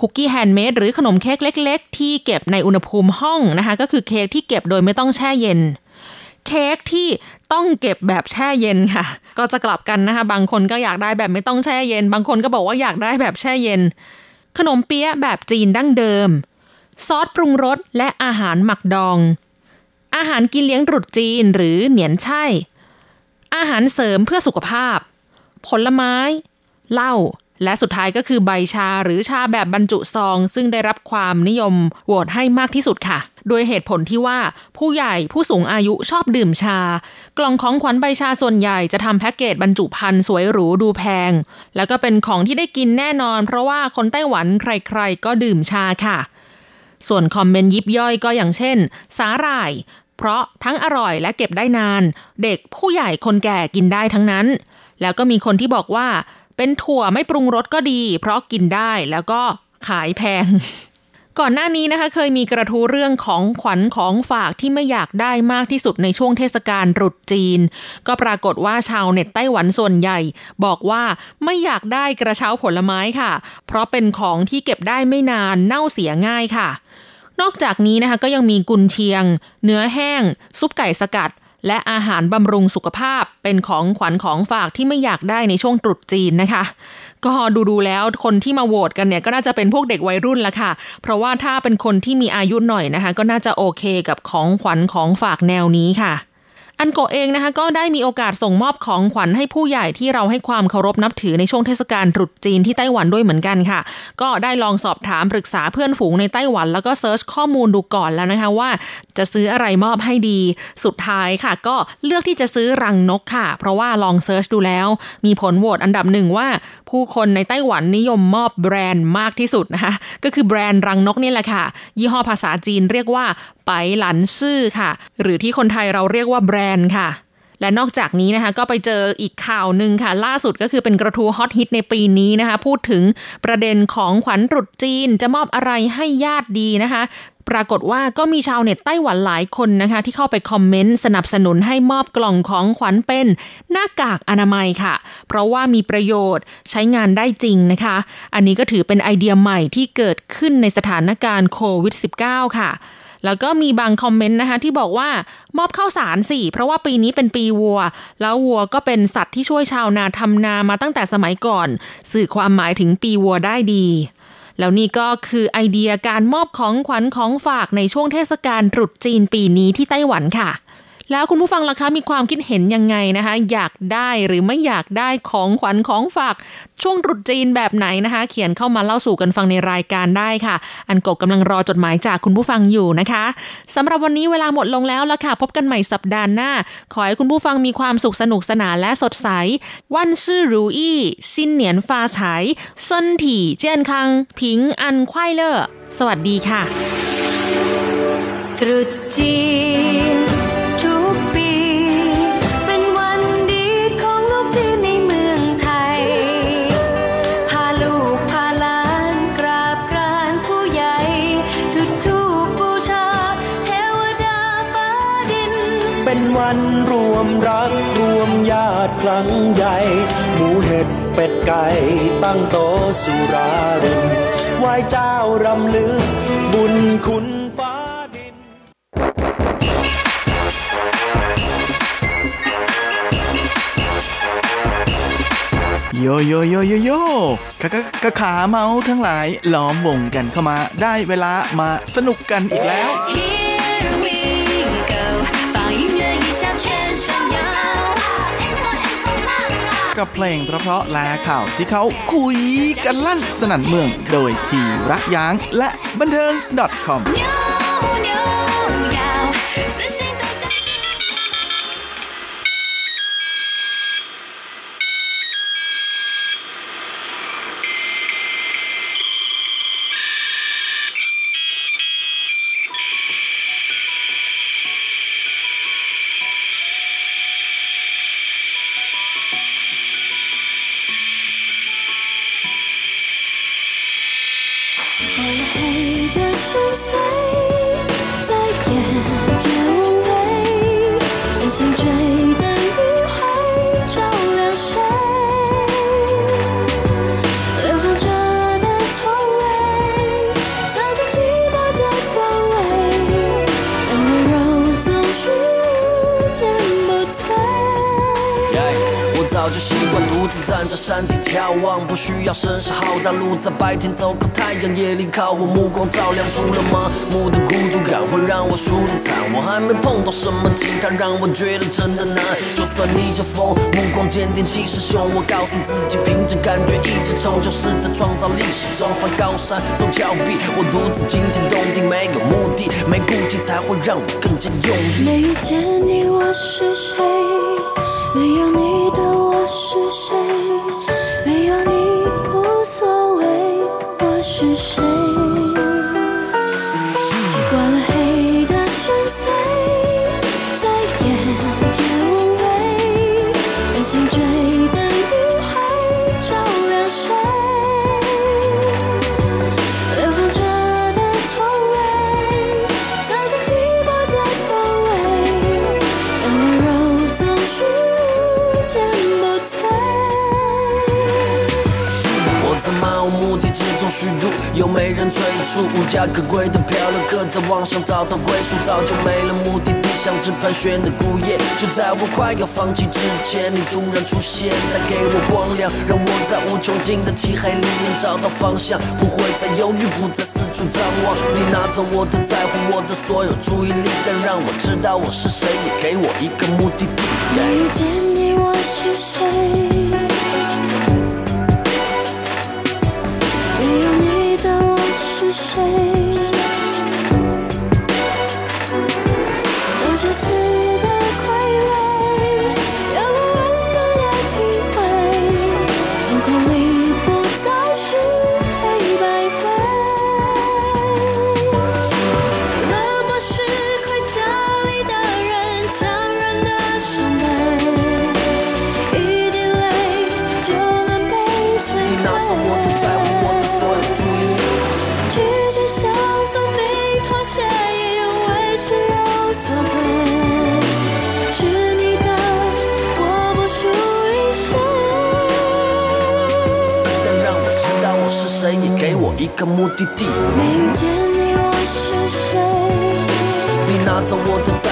คุกกี้ handmade หรือขนมเค้กเล็ก ๆ ที่เก็บในอุณหภูมิห้องนะคะก็คือเค้กที่เก็บโดยไม่ต้องแช่เย็น เค้กที่ต้องเก็บแบบแช่เย็นค่ะ ก็จะกลับกันนะคะ บางคนก็อยากได้แบบไม่ต้องแช่เย็น บางคนก็บอกว่าอยากได้แบบแช่เย็น ขนมเปี๊ยะแบบจีนดั้งเดิม ซอสปรุงรสและอาหารหมักดอง อาหารกินเลี้ยงตรุษจีนหรือเหนียนไช่ อาหารเสริมเพื่อสุขภาพ ผลไม้ เหล้าและสุดท้ายก็คือใบชาหรือชาแบบบรรจุซอง ซึ่งได้รับความนิยมโหวตให้มากที่สุดค่ะ โดยเหตุผลที่ว่าผู้ใหญ่ผู้สูงอายุชอบดื่มชา กล่องของขวัญใบชาส่วนใหญ่จะทำแพ็กเกจบรรจุภัณฑ์สวยหรูดูแพง แล้วก็เป็นของที่ได้กินแน่นอน เพราะว่าคนไต้หวันใครๆก็ดื่มชาค่ะ ส่วนคอมเมนต์ยิบย่อยก็อย่างเช่น สาหร่าย เพราะทั้งอร่อยและเก็บได้นาน เด็กผู้ใหญ่คนแก่กินได้ทั้งนั้น แล้วก็มีคนที่บอกว่า เป็นถั่วไม่ปรุงรสก็ดี เพราะกินได้แล้วก็ขายแพง ก่อนหน้านี้นะคะเคยมีกระทู้เรื่องของขวัญของฝากที่ไม่อยากได้มากที่สุดในช่วงเทศกาลตรุษจีน ก็ปรากฏว่าชาวเน็ตไต้หวันส่วนใหญ่ บอกว่าไม่อยากได้กระเช้าผลไม้ค่ะ เพราะเป็นของที่เก็บได้ไม่นานเน่าเสียง่ายค่ะ นอกจากนี้นะคะก็ยังมีกุนเชียง เนื้อแห้ง ซุปไก่สกัด และอาหารบำรุงสุขภาพเป็นของขวัญของฝากที่ไม่อยากได้ในช่วงตรุษจีนนะคะ ก็ดูดูแล้วคนที่มาโหวตกันเนี่ยก็น่าจะเป็นพวกเด็กวัยรุ่นละค่ะ เพราะว่าถ้าเป็นคนที่มีอายุหน่อยนะคะ ก็น่าจะโอเคกับของขวัญของฝากแนวนี้ค่ะอันโกเองนะคะก็ได้มีโอกาสส่งมอบของขวัญให้ผู้ใหญ่ที่เราให้ความเคารพนับถือในช่วงเทศกาลตรุษจีนที่ไต้หวันด้วยเหมือนกันค่ะ ก็ได้ลองสอบถามปรึกษาเพื่อนฝูงในไต้หวัน แล้วก็ search ข้อมูลดูก่อนแล้วนะคะว่า จะซื้ออะไรมอบให้ดี สุดท้ายค่ะ ก็เลือกที่จะซื้อรังนกค่ะ เพราะว่าลอง search ดูแล้ว มีผลโหวตอันดับหนึ่งว่า ผู้คนในไต้หวันนิยมมอบแบรนด์มากที่สุดนะคะ ก็คือแบรนด์รังนกนี่แหละค่ะ ยี่ห้อภาษาจีนเรียกว่า ไปหลันซื่อค่ะ หรือที่คนไทยเราเรียกว่าแบรนด์ค่ะ และนอกจากนี้นะคะก็ไปเจออีกข่าวหนึ่งค่ะ ล่าสุดก็คือเป็นกระทู้ฮอตฮิตในปีนี้นะคะ พูดถึงประเด็นของขวัญตรุษจีนจะมอบอะไรให้ญาติดีนะคะปรากฏว่าก็มีชาวเน็ตไต้หวันหลายคนนะคะ ที่เข้าไปคอมเมนต์สนับสนุนให้มอบกล่องของขวัญเป็นหน้ากากอนามัยค่ะ เพราะว่ามีประโยชน์ใช้งานได้จริงนะคะ อันนี้ก็ถือเป็นไอเดียใหม่ที่เกิดขึ้นในสถานการณ์โควิด -19 ค่ะ แล้วก็มีบางคอมเมนต์นะคะที่บอกว่ามอบข้าวสารสิเพราะว่าปีนี้เป็นปีวัว แล้ววัวก็เป็นสัตว์ที่ช่วยชาวนาทำนามาตั้งแต่สมัยก่อน สื่อความหมายถึงปีวัวได้ดีแล้วนี่ก็คือไอเดียการมอบของขวัญของฝากในช่วงเทศกาลตรุษจีนปีนี้ที่ไต้หวันค่ะ แล้วคุณผู้ฟังล่ะคะมีความคิดเห็นยังไงนะคะ อยากได้หรือไม่อยากได้ของขวัญของฝากช่วงตรุษจีนแบบไหนนะคะ เขียนเข้ามาเล่าสู่กันฟังในรายการได้ค่ะ อันกบกำลังรอจดหมายจากคุณผู้ฟังอยู่นะคะสำหรับวันนี้เวลาหมดลงแล้วละค่ะ พบกันใหม่สัปดาห์หน้า ขอให้คุณผู้ฟังมีความสุขสนุกสนานและสดใส วันชื่อรูอี้ซินเหนียนฟ้าฉายเซินถี่เจียนคัง ผิงอันควายเลอสวัสดีค่ะตรุษจีน เป็นวันรวมรักรวมญาติครั้งใหญ่ หมูเห็ดเป็ดไก่ตั้งโตะสุรารินไหวเจ้ารำลึกบุญคุณฟ้าดิน โยโยโยโยโยกะกะกะขาเมาทั้งหลายล้อมวงกันเข้ามาได้เวลามาสนุกกันอีกแล้ว กับเพลงเพราะๆและข่าวที่เขาคุยกันลั่นสนั่นเมือง โดยทีรักยางและบันเทิง .com 需要声势浩大，路在白天走，靠太阳夜里靠我，目光照亮出了麻木的孤独感，会让我输的惨。我还没碰到什么其他，让我觉得真的难。就算逆着风，目光坚定，气势汹，我告诉自己，凭着感觉一直冲，就是在创造历史中翻高山走峭壁。我独自惊天动地，没有目的，没顾忌，才会让我更加用力。没遇见你，我是谁？没有你的我是谁？习惯了黑的深邃，再也也无畏，担心追的余晖照亮谁？流放者的痛泪，藏着寂寞在风味，但温柔总是无坚不摧。我在漫无目的之中，又没人催促，无家可归的漂流客在网上找到归宿，早就没了目的地，像只盘旋的孤雁。就在我快要放弃之前，你突然出现，带给我光亮，让我在无穷尽的漆黑里面找到方向，不会再犹豫，不再四处张望。你拿走我的在乎，我的所有注意力，但让我知道我是谁，也给我一个目的地。没遇见你，我是谁？谁？个目的地。没遇见你，我是谁？你拿走我的在乎，我的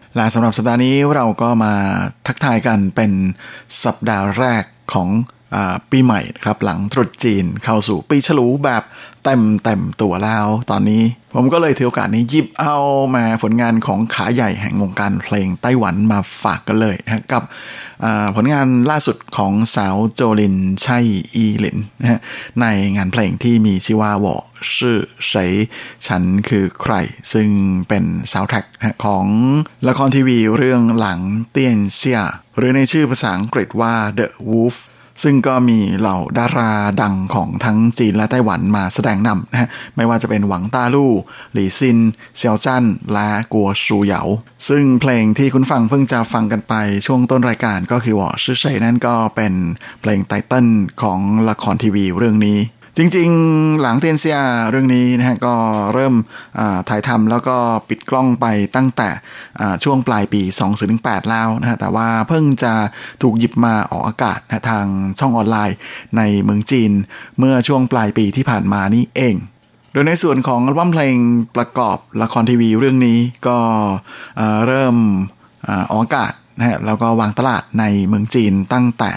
และสำหรับสัปดาห์นี้เราก็มาทักทายกันเป็นสัปดาห์แรกของ ปีใหม่ครับหลังตรุษจีนเข้าสู่ปีฉลูแบบเต็มเต็มตัวแล้วตอนนี้ ผมก็เลยถือโอกาสนี้หยิบเอามาผลงานของขาใหญ่แห่งวงการเพลงไต้หวันมาฝากกันเลยนะกับผลงานล่าสุดของสาวโจลินไช่อีหลินนะในงานเพลงที่มีชื่อว่าวอชื่อใสฉันคือใคร ซึ่งเป็นซาวด์แทร็กของละครทีวีเรื่องหลังเตียนเซียหรือในชื่อภาษาอังกฤษว่า The Wolf ซึ่งก็มีเหล่าดาราดังของทั้งจีนและไต้หวันมาแสดงนำนะฮะ ไม่ว่าจะเป็นหวังต้าลู่ หลี่ซิน เซียวจันและกัวชูเหยา ซึ่งเพลงที่คุณฟังเพิ่งจะฟังกันไปช่วงต้นรายการก็คือ我是谁นั่นก็เป็นเพลง titleของละครทีวีเรื่องนี้ จริงๆ หลังเทนเซียเรื่องนี้นะฮะก็เริ่มถ่ายทำแล้วก็ปิดกล้องไปตั้งแต่ช่วงปลายปี 2018แล้วนะฮะแต่ว่าเพิ่งจะถูกหยิบมาออกอากาศนะทางช่องออนไลน์ในเมืองจีน เมื่อช่วงปลายปีที่ผ่านมานี่เองโดยในส่วนของอัลบั้มเพลงประกอบละครทีวีเรื่องนี้ก็เริ่มออกอากาศ นะฮะแล้วก็วางตลาดในเมืองจีนตั้งแต่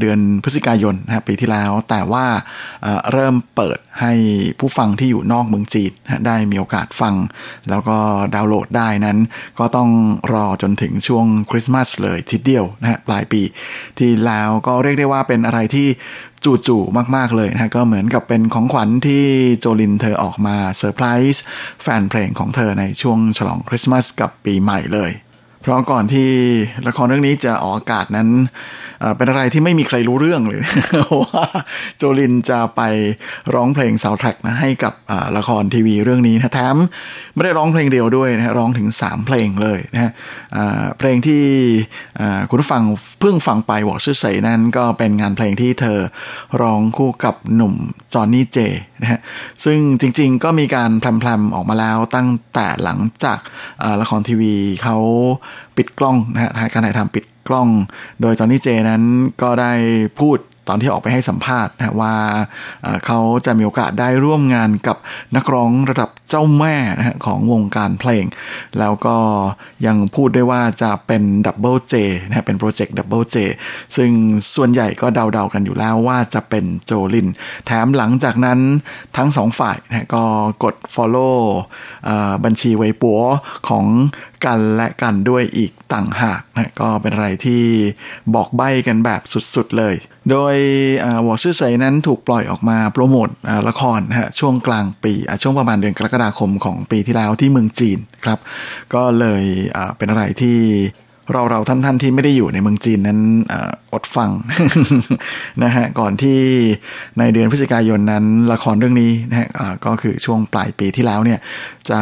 เดือนพฤศจิกายนนะปีที่แล้ว แต่ว่าเริ่มเปิดให้ผู้ฟังที่อยู่นอกเมืองจีนได้มีโอกาสฟัง แล้วก็ดาวน์โหลดได้นั้น ก็ต้องรอจนถึงช่วงคริสต์มาสเลยทีเดียวนะฮะปลายปีที่แล้วก็เรียกได้ว่าเป็นอะไรที่จู่ๆมาก ๆ เลยนะก็เหมือนกับเป็นของขวัญที่โจลินเธอออกมาเซอร์ไพรส์แฟนเพลงของเธอในช่วงฉลองคริสต์มาสกับปีใหม่เลย เพราะก่อนที่ละครเรื่องนี้จะออกอากาศนั้น เป็นอะไรที่ไม่มีใครรู้เรื่องเลยว่าโจลินจะไปร้องเพลงซาวแทร็กนะให้กับละครทีวีเรื่องนี้นะแถมไม่ได้ร้องเพลงเดียวด้วยนะร้องถึง 3 เพลงเลยนะฮะเพลงที่คุณฟังเพิ่งฟังไปวอกชื่อใส่นั้นก็เป็นงานเพลงที่เธอร้องคู่กับหนุ่มจอห์นนี่เจนะฮะซึ่งจริงๆก็มีการแพรมๆออกมาแล้วตั้งแต่หลังจากละครทีวีเขาปิดกล้องนะฮะการถ่ายทำปิดกล้อง โดยจอห์นนี่เจนั้นก็ได้พูดตอนที่ออกไปให้สัมภาษณ์นะว่าเขาจะมีโอกาสได้ร่วมงานกับนักร้องระดับเจ้าแม่นะของวงการเพลง แล้วก็ยังพูดได้ว่าจะเป็น Double J นะเป็นโปรเจกต์ Double Jซึ่งส่วนใหญ่ก็เดาๆกันอยู่แล้วว่าจะเป็นโจลิน แถมหลังจากนั้นทั้งสองฝ่ายนะก็กด Follow บัญชีไวปัวของ กันและกันด้วยอีกต่างหากนะก็เป็นอะไรที่บอกใบ้กันแบบสุดๆเลย โดยวอชื่อใสนั้นถูกปล่อยออกมาโปรโมทละครนะฮะช่วงกลางปีช่วงประมาณเดือนกรกฎาคมของปีที่แล้วที่เมืองจีนครับก็เลยเป็นอะไรที่ เราเราท่านท่านที่ไม่ได้อยู่ในเมืองจีนนั้นอดฟังนะฮะก่อนที่ในเดือนพฤศจิกายนนั้น ละครเรื่องนี้นะฮะก็คือช่วงปลายปีที่แล้วเนี่ยจะ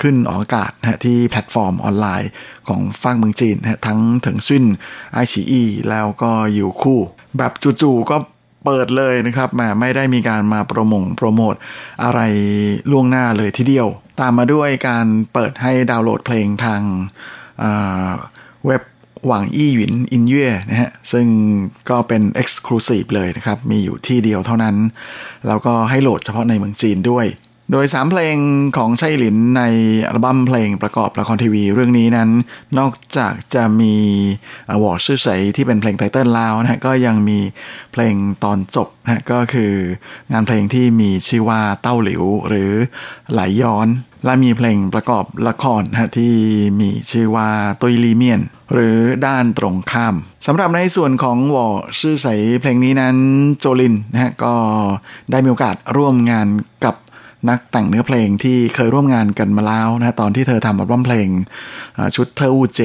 ขึ้นออกอากาศนะฮะที่แพลตฟอร์มออนไลน์ของฝั่งเมืองจีนนะฮะทั้งเถิงซวิ่นไอฉีอี้แล้วก็โยวคู่ แบบจู่ๆก็เปิดเลยนะครับมาไม่ได้มีการมาโปรโมงโปรโมทอะไรล่วงหน้าเลยทีเดียว ตามมาด้วยการเปิดให้ดาวน์โหลดเพลงทาง เว็บหวังอี้หวินอินเย่นะฮะซึ่งก็เป็น Exclusive เลยนะครับ มีอยู่ที่เดียวเท่านั้น แล้วก็ให้โหลดเฉพาะในเมืองจีนด้วย โดย 3 เพลงของไช่หลินในอัลบั้มเพลงประกอบละครทีวีเรื่องนี้นั้น นอกจากจะมีวอร์ชื่อใสที่เป็นเพลงไตเติ้ลแล้วนะก็ยังมีเพลงตอนจบนะก็คืองานเพลงที่มีชื่อว่าเต้าหลิวหรือไหลยย้อน และมีเพลงประกอบละครนะที่มีชื่อว่าตุยลีเมียน หรือด้านตรงข้ามสำหรับในส่วนของวอชื่อใสเพลงนี้นั้นโจลินนะฮะก็ได้มีโอกาสร่วมงานกับนักแต่งเนื้อเพลงที่เคยร่วมงานกันมาแล้วนะตอนที่เธอทำอัลบั้มเพลงชุดเทอูเจ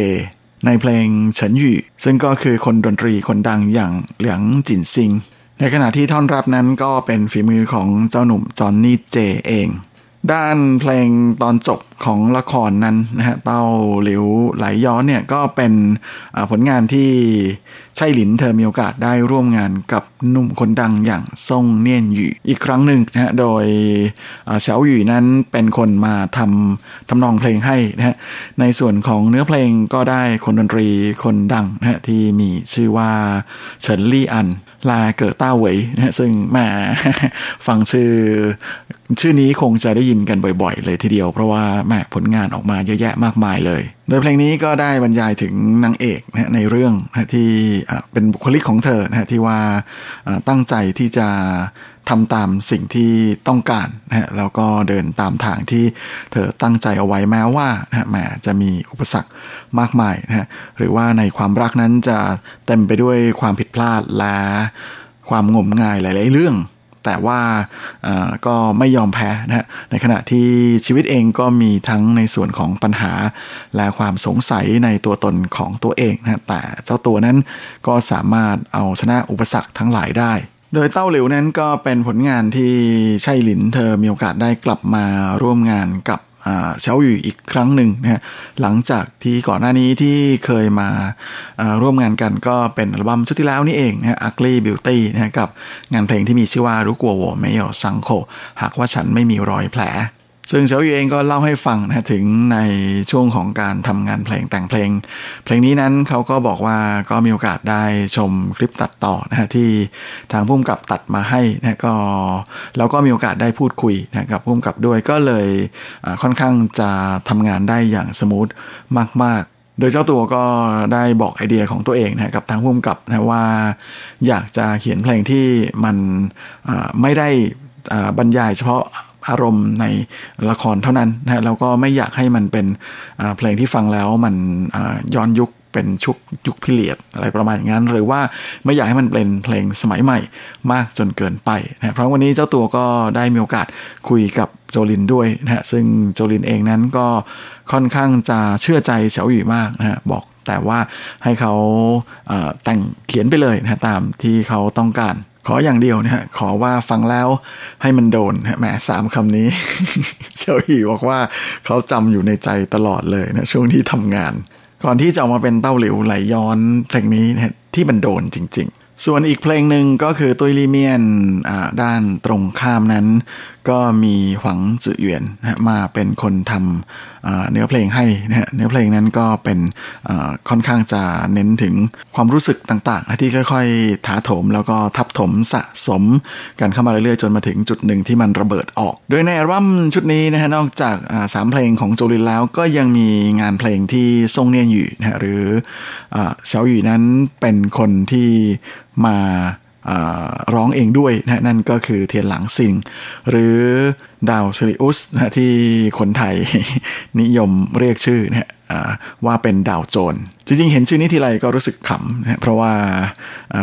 ในเพลงเฉินหยู่ซึ่งก็คือคนดนตรีคนดังอย่างเหลียงจินซิง ในขณะที่ท่อนรับนั้นก็เป็นฝีมือของเจ้าหนุ่มจอนนี่เจเอง ด้านเพลงตอนจบของละครนั้นนะฮะเต้าหลิวไหลย้อนเนี่ยก็เป็นผลงานที่ใช่หลินเธอมีโอกาสได้ร่วมงานกับหนุ่มคนดังอย่างซ่งเนียนหยู่อีกครั้งหนึ่งนะฮะโดยเฉาหยู่นั้นเป็นคนมาทำทำนองเพลงให้นะฮะในส่วนของเนื้อเพลงก็ได้คนดนตรีคนดังนะฮะที่มีชื่อว่าเฉินลี่อัน ลาเกิดต้าเวยนะซึ่งมาฟังชื่อ ชื่อนี้คงจะได้ยินกันบ่อยๆ เลยทีเดียว เพราะว่าแม่ผลงานออกมาเยอะแยะมากมายเลย โดยเพลงนี้ก็ได้บรรยายถึงนางเอกนะในเรื่องนะที่เป็นบุคลิกของเธอนะที่ว่าตั้งใจที่จะ ทำตามสิ่งที่ต้องการนะฮะแล้วก็เดินตามทางที่เธอตั้งใจเอาไว้แม้ว่านะฮะแหมจะมีอุปสรรคมากมายนะฮะหรือว่าในความรักนั้นจะเต็มไปด้วยความผิดพลาดและความงมงายหลาย ๆ เรื่อง แต่ว่าก็ไม่ยอมแพ้นะฮะในขณะที่ชีวิตเองก็มีทั้งในส่วนของปัญหา และความสงสัยในตัวตนของตัวเองนะแต่เจ้าตัวนั้นก็สามารถเอาชนะอุปสรรคทั้งหลายได้ โดยเต้าหลิวนั้นก็เป็นผลงานที่ไช่หลินเธอมีโอกาสได้กลับมาร่วมงานกับเฉาอยู่อีกครั้งหนึ่งนะฮะหลังจากที่ก่อนหน้านี้ที่เคยมาร่วมงานกันก็เป็นอัลบั้มชุดที่แล้วนี่เองนะฮะ Ugly Beauty นะกับงานเพลงที่มีชื่อว่ารู้กลัวโวไม่ยอสังโคหากว่าฉันไม่มีรอยแผล ซึ่งเฉาอยู่เองก็เล่าให้ฟังนะถึงในช่วงของการทำงานเพลงแต่งเพลง เพลงนี้นั้นเขาก็บอกว่าก็มีโอกาสได้ชมคลิปตัดต่อนะฮะที่ทางผู้กำกับตัดมาให้นะก็เราก็มีโอกาสได้พูดคุยนะกับผู้กำกับด้วยก็เลยค่อนข้างจะทำงานได้อย่างสมูทมาก ๆโดยเจ้าตัวก็ได้บอกไอเดียของตัวเองนะกับทางผู้กำกับนะว่า อยากจะเขียนเพลงที่มันไม่ได้ บรรยายเฉพาะอารมณ์ในละครเท่านั้นนะแล้วก็ไม่อยากให้มันเป็นเพลงที่ฟังแล้วมันย้อนยุคเป็นชุกยุคพิเรียดอะไรประมาณอย่างนั้น หรือว่าไม่อยากให้มันเป็นเพลงสมัยใหม่มากจนเกินไปนะเพราะวันนี้เจ้าตัวก็ได้มีโอกาสคุยกับโจลินด้วยนะฮะซึ่งโจลินเองนั้นก็ค่อนข้างจะเชื่อใจเฉาหยู่มากนะฮะบอกแต่ว่าให้เขาแต่งเขียนไปเลยนะตามที่เขาต้องการ ขออย่างเดียวนะฮะขอว่าฟังแล้วให้มันโดนแหมสามคำนี้เชลฮีบอกว่าเขาจำอยู่ในใจตลอดเลยนะช่วงที่ทำงาน ก่อนที่จะออกมาเป็นเต้าหลิวไหลย้อนเพลงนี้นะที่มันโดนจริง ๆ ส่วนอีกเพลงหนึ่งก็คือตุยลีเมียนด้านตรงข้ามนั้น ก็มีหวังจื่อเหวียนนะมาเป็นคนทำเนื้อเพลงให้นะฮะเนื้อเพลงนั้นก็เป็นค่อนข้างจะเน้นถึงความรู้สึกต่างๆ ที่ค่อยๆถาโถมแล้วก็ทับถมสะสมกันเข้ามาเรื่อยๆ จนมาถึงจุดหนึ่งที่มันระเบิดออก โดยในอัลบั้มชุดนี้นะฮะนอกจากสามเพลงของโจลินแล้วก็ยังมีงานเพลงที่ทรงเนียนอยู่นะฮะหรือเฉาอยู่นั้นเป็นคนที่มา ร้องเองด้วยนะนั่นก็คือเทียนหลังซิง หรือดาวซิริอุสนะที่คนไทยนิยมเรียกชื่อนะว่าเป็นดาวโจร จริงๆ เห็นชื่อนี้ทีไรก็รู้สึกขำนะเพราะว่า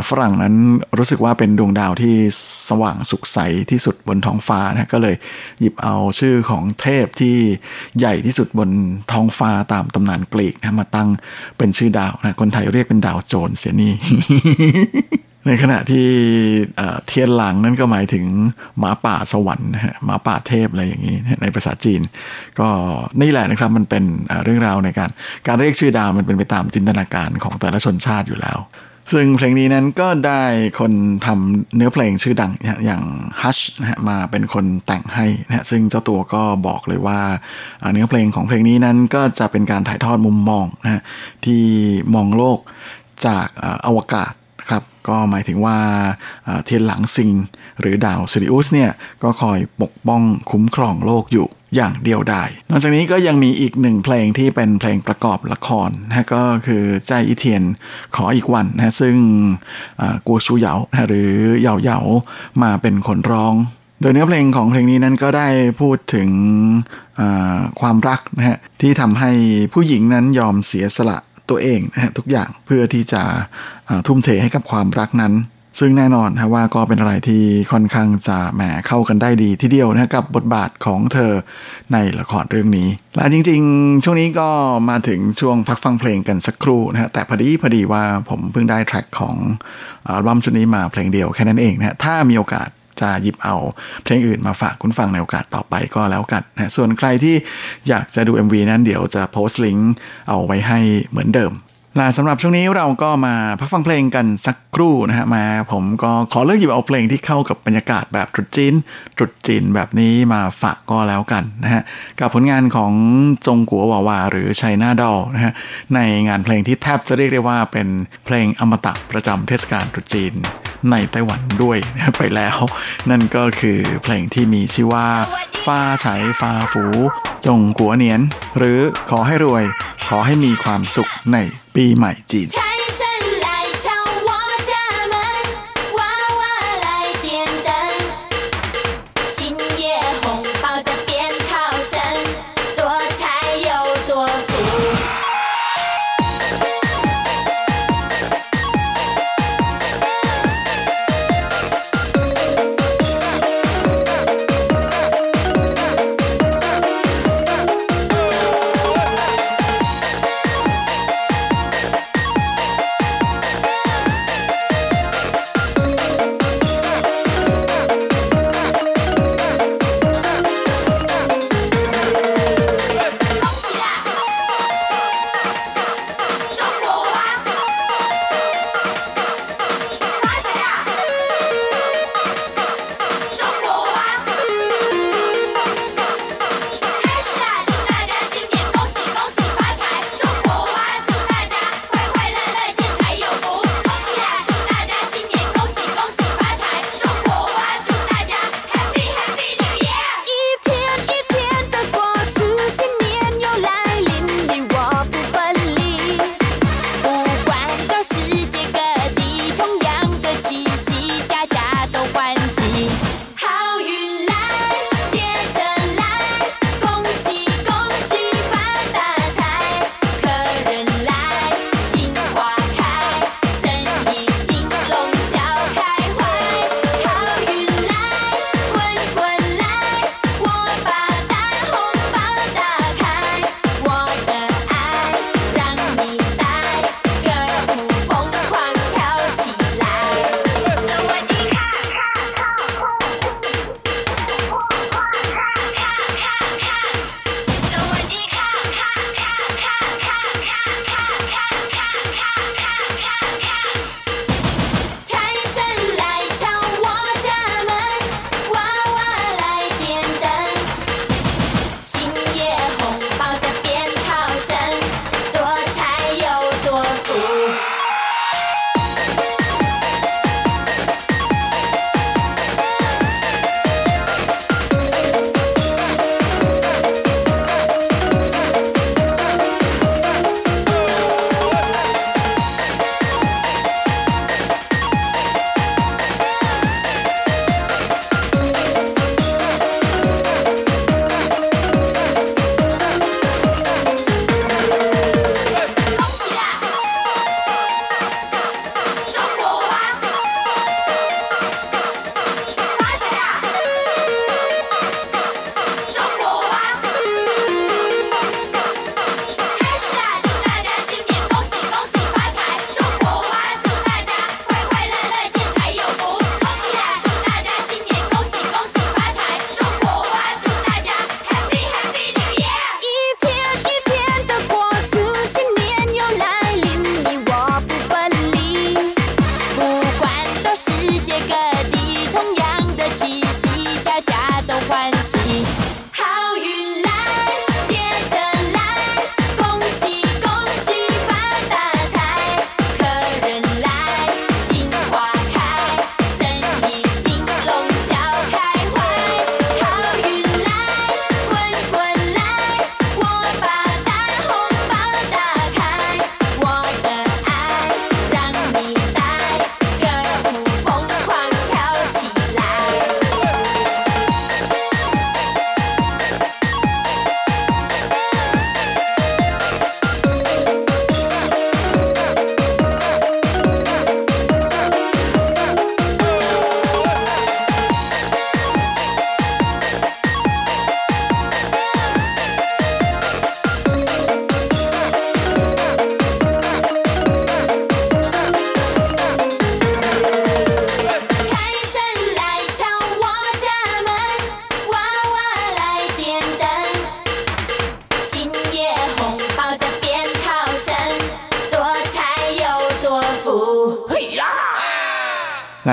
ฝรั่งนั้นรู้สึกว่าเป็นดวงดาวที่สว่างสุขใสที่สุดบนท้องฟ้านะก็เลยหยิบเอาชื่อของเทพที่ใหญ่ที่สุดบนท้องฟ้าตามตำนานกรีกนะมาตั้งเป็นชื่อดาวนะคนไทยเรียกเป็นดาวโจรเสียนี่ ในขณะที่เทียนหลังนั่นก็หมายถึงหมาป่าสวรรค์หมาป่าเทพอะไรอย่างนี้ในภาษาจีน ก็นี่แหละนะครับมันเป็นเรื่องราวในการการเรียกชื่อดาวมันเป็นไปตามจินตนาการของแต่ละชนชาติอยู่แล้ว ซึ่งเพลงนี้นั้นก็ได้คนทำเนื้อเพลงชื่อดังอย่างฮัชนะฮะมาเป็นคนแต่งให้นะฮะซึ่งเจ้าตัวก็บอกเลยว่าเนื้อเพลงของเพลงนี้นั้นก็จะเป็นการถ่ายทอดมุมมองนะฮะที่มองโลกจากอวกาศ ครับก็หมายถึงว่าเทียนหลังซิง หรือดาวซิริอุสเนี่ยก็คอยปกป้องคุ้มครองโลกอยู่อย่างเดียวดายนอกจากนี้ก็ยังมีอีกหนึ่งเพลงที่เป็นเพลงประกอบละครนะก็คือใจอีเทียนขออีกวันนะซึ่งกัวชูเหยาหรือเหยาเหยามาเป็นคนร้อง โดยเนื้อเพลงของเพลงนี้นั้นก็ได้พูดถึงความรักนะฮะที่ทำให้ผู้หญิงนั้นยอมเสียสละตัวเองนะฮะทุกอย่างเพื่อที่จะ ทุ่มเทให้กับความรักนั้น ซึ่งแน่นอนนะว่าก็เป็นอะไรที่ค่อนข้างจะแหมเข้ากันได้ดีทีเดียวนะกับบทบาทของเธอในละครเรื่องนี้ และจริงๆ ช่วงนี้ก็มาถึงช่วงพักฟังเพลงกันสักครู่นะฮะแต่พอดีพอดีว่าผมเพิ่งได้แทร็กของอัลบั้มชุดนี้มาเพลงเดียวแค่นั้นเองนะถ้ามีโอกาสจะหยิบเอาเพลงอื่นมาฝากคุณฟังในโอกาสต่อไปก็แล้วกันนะส่วนใครที่อยากจะดู MV นั้นเดี๋ยวจะโพสต์ลิงก์เอาไว้ให้เหมือนเดิม และสำหรับช่วงนี้เราก็มาพักฟังเพลงกันสักครู่นะฮะมา ผมก็ขอเลือกหยิบเอาเพลงที่เข้ากับบรรยากาศแบบตรุษจีนตรุษจีนแบบนี้มาฝากก็แล้วกันนะฮะกับผลงานของจงกัววาวา หรือชัยนาดอลนะฮะในงานเพลงที่แทบจะเรียกได้ว่าเป็นเพลงอมตะประจำเทศกาลตรุษจีนในไต้หวันด้วยไปแล้ว นั่นก็คือเพลงที่มีชื่อว่าฟ้าไฉฟ้าฝู จงกัวเนียน หรือขอให้รวย ขอให้มีความสุขในปีให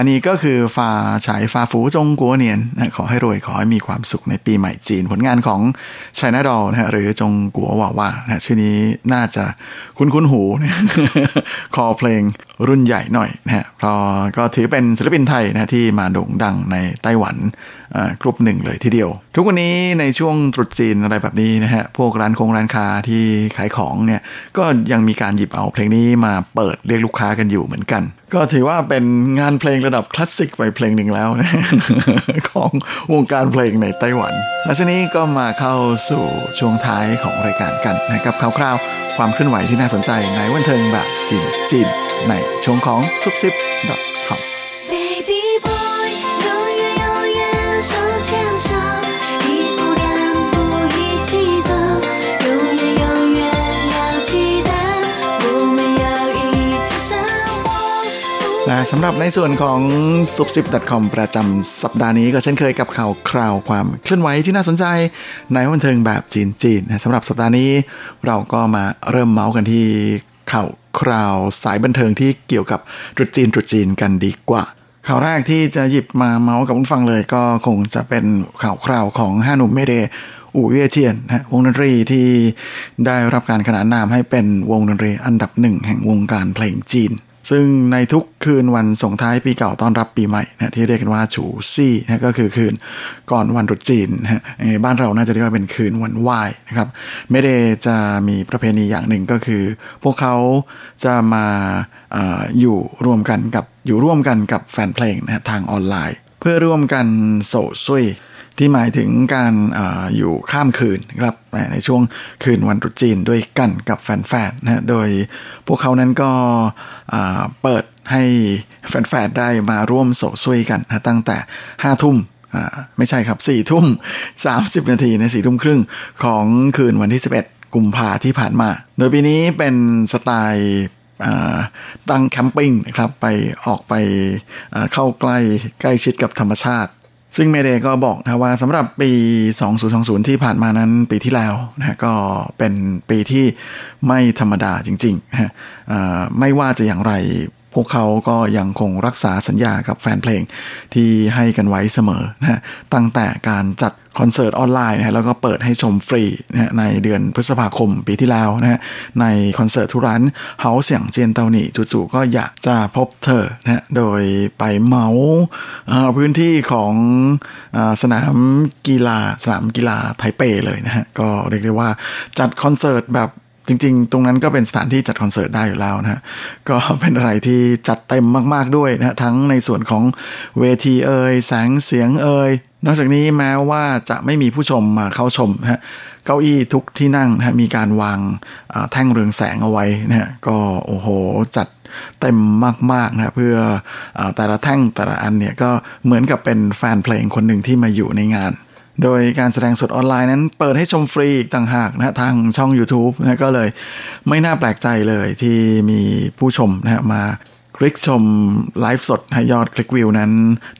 นี่ก็คือฟาฉายฟาฟูจงกัวเนียนนะขอให้รวยขอให้มีความสุขในปีใหม่จีน ผลงานของชายนาดอลนะฮะหรือจงกัวว่าว่านะชื่อนี้น่าจะคุ้นคุ้นหูนะคอเพลง รุ่นใหญ่หน่อยนะฮะเพราะก็ถือเป็นศิลปินไทยนะที่มาโด่งดังในไต้หวันกลุ่มหนึ่งเลยทีเดียว ทุกวันนี้ในช่วงตรุษจีนอะไรแบบนี้นะฮะพวกร้านคงร้านค้าที่ขายของเนี่ยก็ยังมีการหยิบเอาเพลงนี้มาเปิดเรียกลูกค้ากันอยู่เหมือนกัน ก็ถือว่าเป็นงานเพลงระดับคลาสสิกไปเพลงหนึ่งแล้วนะของวงการเพลงในไต้หวัน และช่วงนี้ก็มาเข้าสู่ช่วงท้ายของรายการกันนะครับคร่าวๆ ความเคลื่อนไหวที่น่าสนใจในวันเทิงแบบจีนจีนในช่วงของซุปซิป .com Baby boy， สำหรับในส่วนของ s u b s i p c o m ประจำสัปดาห์นี้ก็เช่นเคยกับข่าวคราวความเคลื่อนไหวที่น่าสนใจในบันเทิงแบบจีนๆนะสำหรับสัปดาห์นี้เราก็มาเริ่มเมาส์กันที่ข่าวคราวสายบันเทิงที่เกี่ยวกับตรุษจีนตรุษจีนกันดีกว่า ข่าวแรกที่จะหยิบมาเมาส์กับคุณฟังเลยก็คงจะเป็นข่าวคราวของห้าหนุ่มเมเดย์อู่เยวี่ยเทียนนะวงดนตรีที่ได้รับการขนานนามให้เป็นวงดนตรีอันดับหนึ่งแห่งวงการเพลงจีน ซึ่งในทุกคืนวันส่งท้ายปีเก่าต้อนรับปีใหม่นะที่เรียกกันว่าฉูซี่นะก็คือคืนก่อนวันตรุษจีนนะบ้านเราน่าจะเรียกว่าเป็นคืนวันไหว้นะครับไม่ได้จะมีประเพณีอย่างหนึ่งก็คือ พวกเขาจะมาออยู่รวมกันกับอยู่ร่วมกันกับแฟนเพลงนะทางออนไลน์ เพื่อร่วมกันโศซุย ที่หมายถึงการออยู่ข้ามคืนนะครับในช่วงคืนวันตรุษจีนด้วยกันกับแฟนๆนะฮะโดยพวกเขานั้นก็เปิดให้แฟนๆได้มาร่วมโศกช่วยกันนะตั้งแต่ห้าทุ่มอ่าไม่ใช่ครับสี่ทุ่มสามสิบนาทีในสี่ทุ่มครึ่งของคืนวันที่ 11 กุมภาที่ผ่านมา โดยปีนี้เป็นสไตล์ตั้งแคมปิ้งนะครับไปออกไปเข้าใกล้ใกล้ชิดกับธรรมชาติ ซึ่งเมเดก็บอกนะว่าสำหรับปี 2020 ที่ผ่านมานั้นปีที่แล้วนะก็เป็นปีที่ไม่ธรรมดาจริงๆนะไม่ว่าจะอย่างไรพวกเขาก็ยังคงรักษาสัญญากับแฟนเพลงที่ให้กันไว้เสมอนะตั้งแต่การจัด คอนเสิร์ตออนไลน์นะแล้วก็เปิดให้ชมฟรีนะในเดือนพฤษภาคมปีที่แล้วนะฮะในคอนเสิร์ตทุร้านเฮาเสียงเจียนเตาหนี่จู่ๆก็อยากจะพบเธอนะฮะโดยไปเมาพื้นที่ของอสนามกีฬาสนามกีฬาไทเปเลยนะฮะก็เรียกได้ว่าจัดคอนเสิร์ตแบบ จริง ๆ ตรงนั้นก็เป็นสถานที่จัดคอนเสิร์ตได้อยู่แล้วนะฮะก็เป็นอะไรที่จัดเต็มมาก ๆด้วยนะฮะทั้งในส่วนของเวทีเอ่ยแสงเสียงเอ่ยนอกจากนี้แม้ว่าจะไม่มีผู้ชมมาเข้าชมนะฮะเก้าอี้ทุกที่นั่งนะฮะมีการวางแท่งเรืองแสงเอาไว้นะฮะก็โอ้โหจัดเต็มมากๆนะเพื่ออแต่ละแท่งแต่ละอันเนี่ยก็เหมือนกับเป็นแฟนเพลงคนหนึ่งที่มาอยู่ในงาน โดยการแสดงสดออนไลน์นั้นเปิดให้ชมฟรีอีกต่างหากนะฮะทางช่อง YouTube นะก็เลยไม่น่าแปลกใจเลยที่มีผู้ชมนะฮะมาคลิกชมไลฟ์สดให้ยอดคลิกวิวนั้น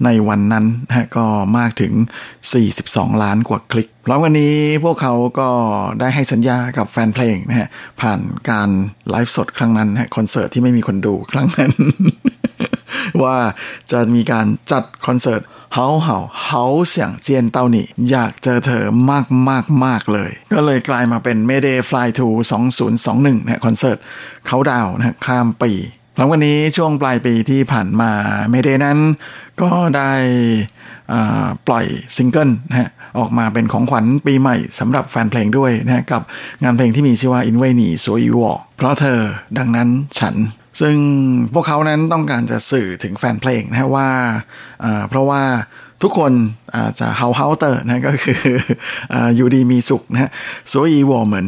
ในวันนั้นนะฮะก็มากถึง 42 ล้านกว่าคลิกพร้อมกันนี้พวกเขาก็ได้ให้สัญญากับแฟนเพลงนะฮะผ่านการไลฟ์สดครั้งนั้นนะคอนเสิร์ตที่ไม่มีคนดูครั้งนั้น ว่าจะมีการจัดคอนเสิร์ตเฮาเฮาเฮาเสียงเจียนเต้าหนี่ อยากเจอเธอมากมากมากเลย ก็เลยกลายมาเป็น Mayday Fly to 2021นะคอนเสิร์ตเขาดาวนะข้ามปีหลังวันนี้ช่วงปลายปีที่ผ่านมา Mayday นั้นก็ได้ปล่อยซิงเกิลนะฮะออกมาเป็นของขวัญปีใหม่สำหรับแฟนเพลงด้วยนะกับงานเพลงที่มีชื่อว่า In Way หนีสวยวอเพราะเธอดังนั้นฉัน ซึ่งพวกเขานั้นต้องการจะสื่อถึงแฟนเพลงนะว่า เพราะว่าทุกคนอาจจะเฮาเฮาเตอร์นะก็คืออยู่ดีมีสุขนะ所以我们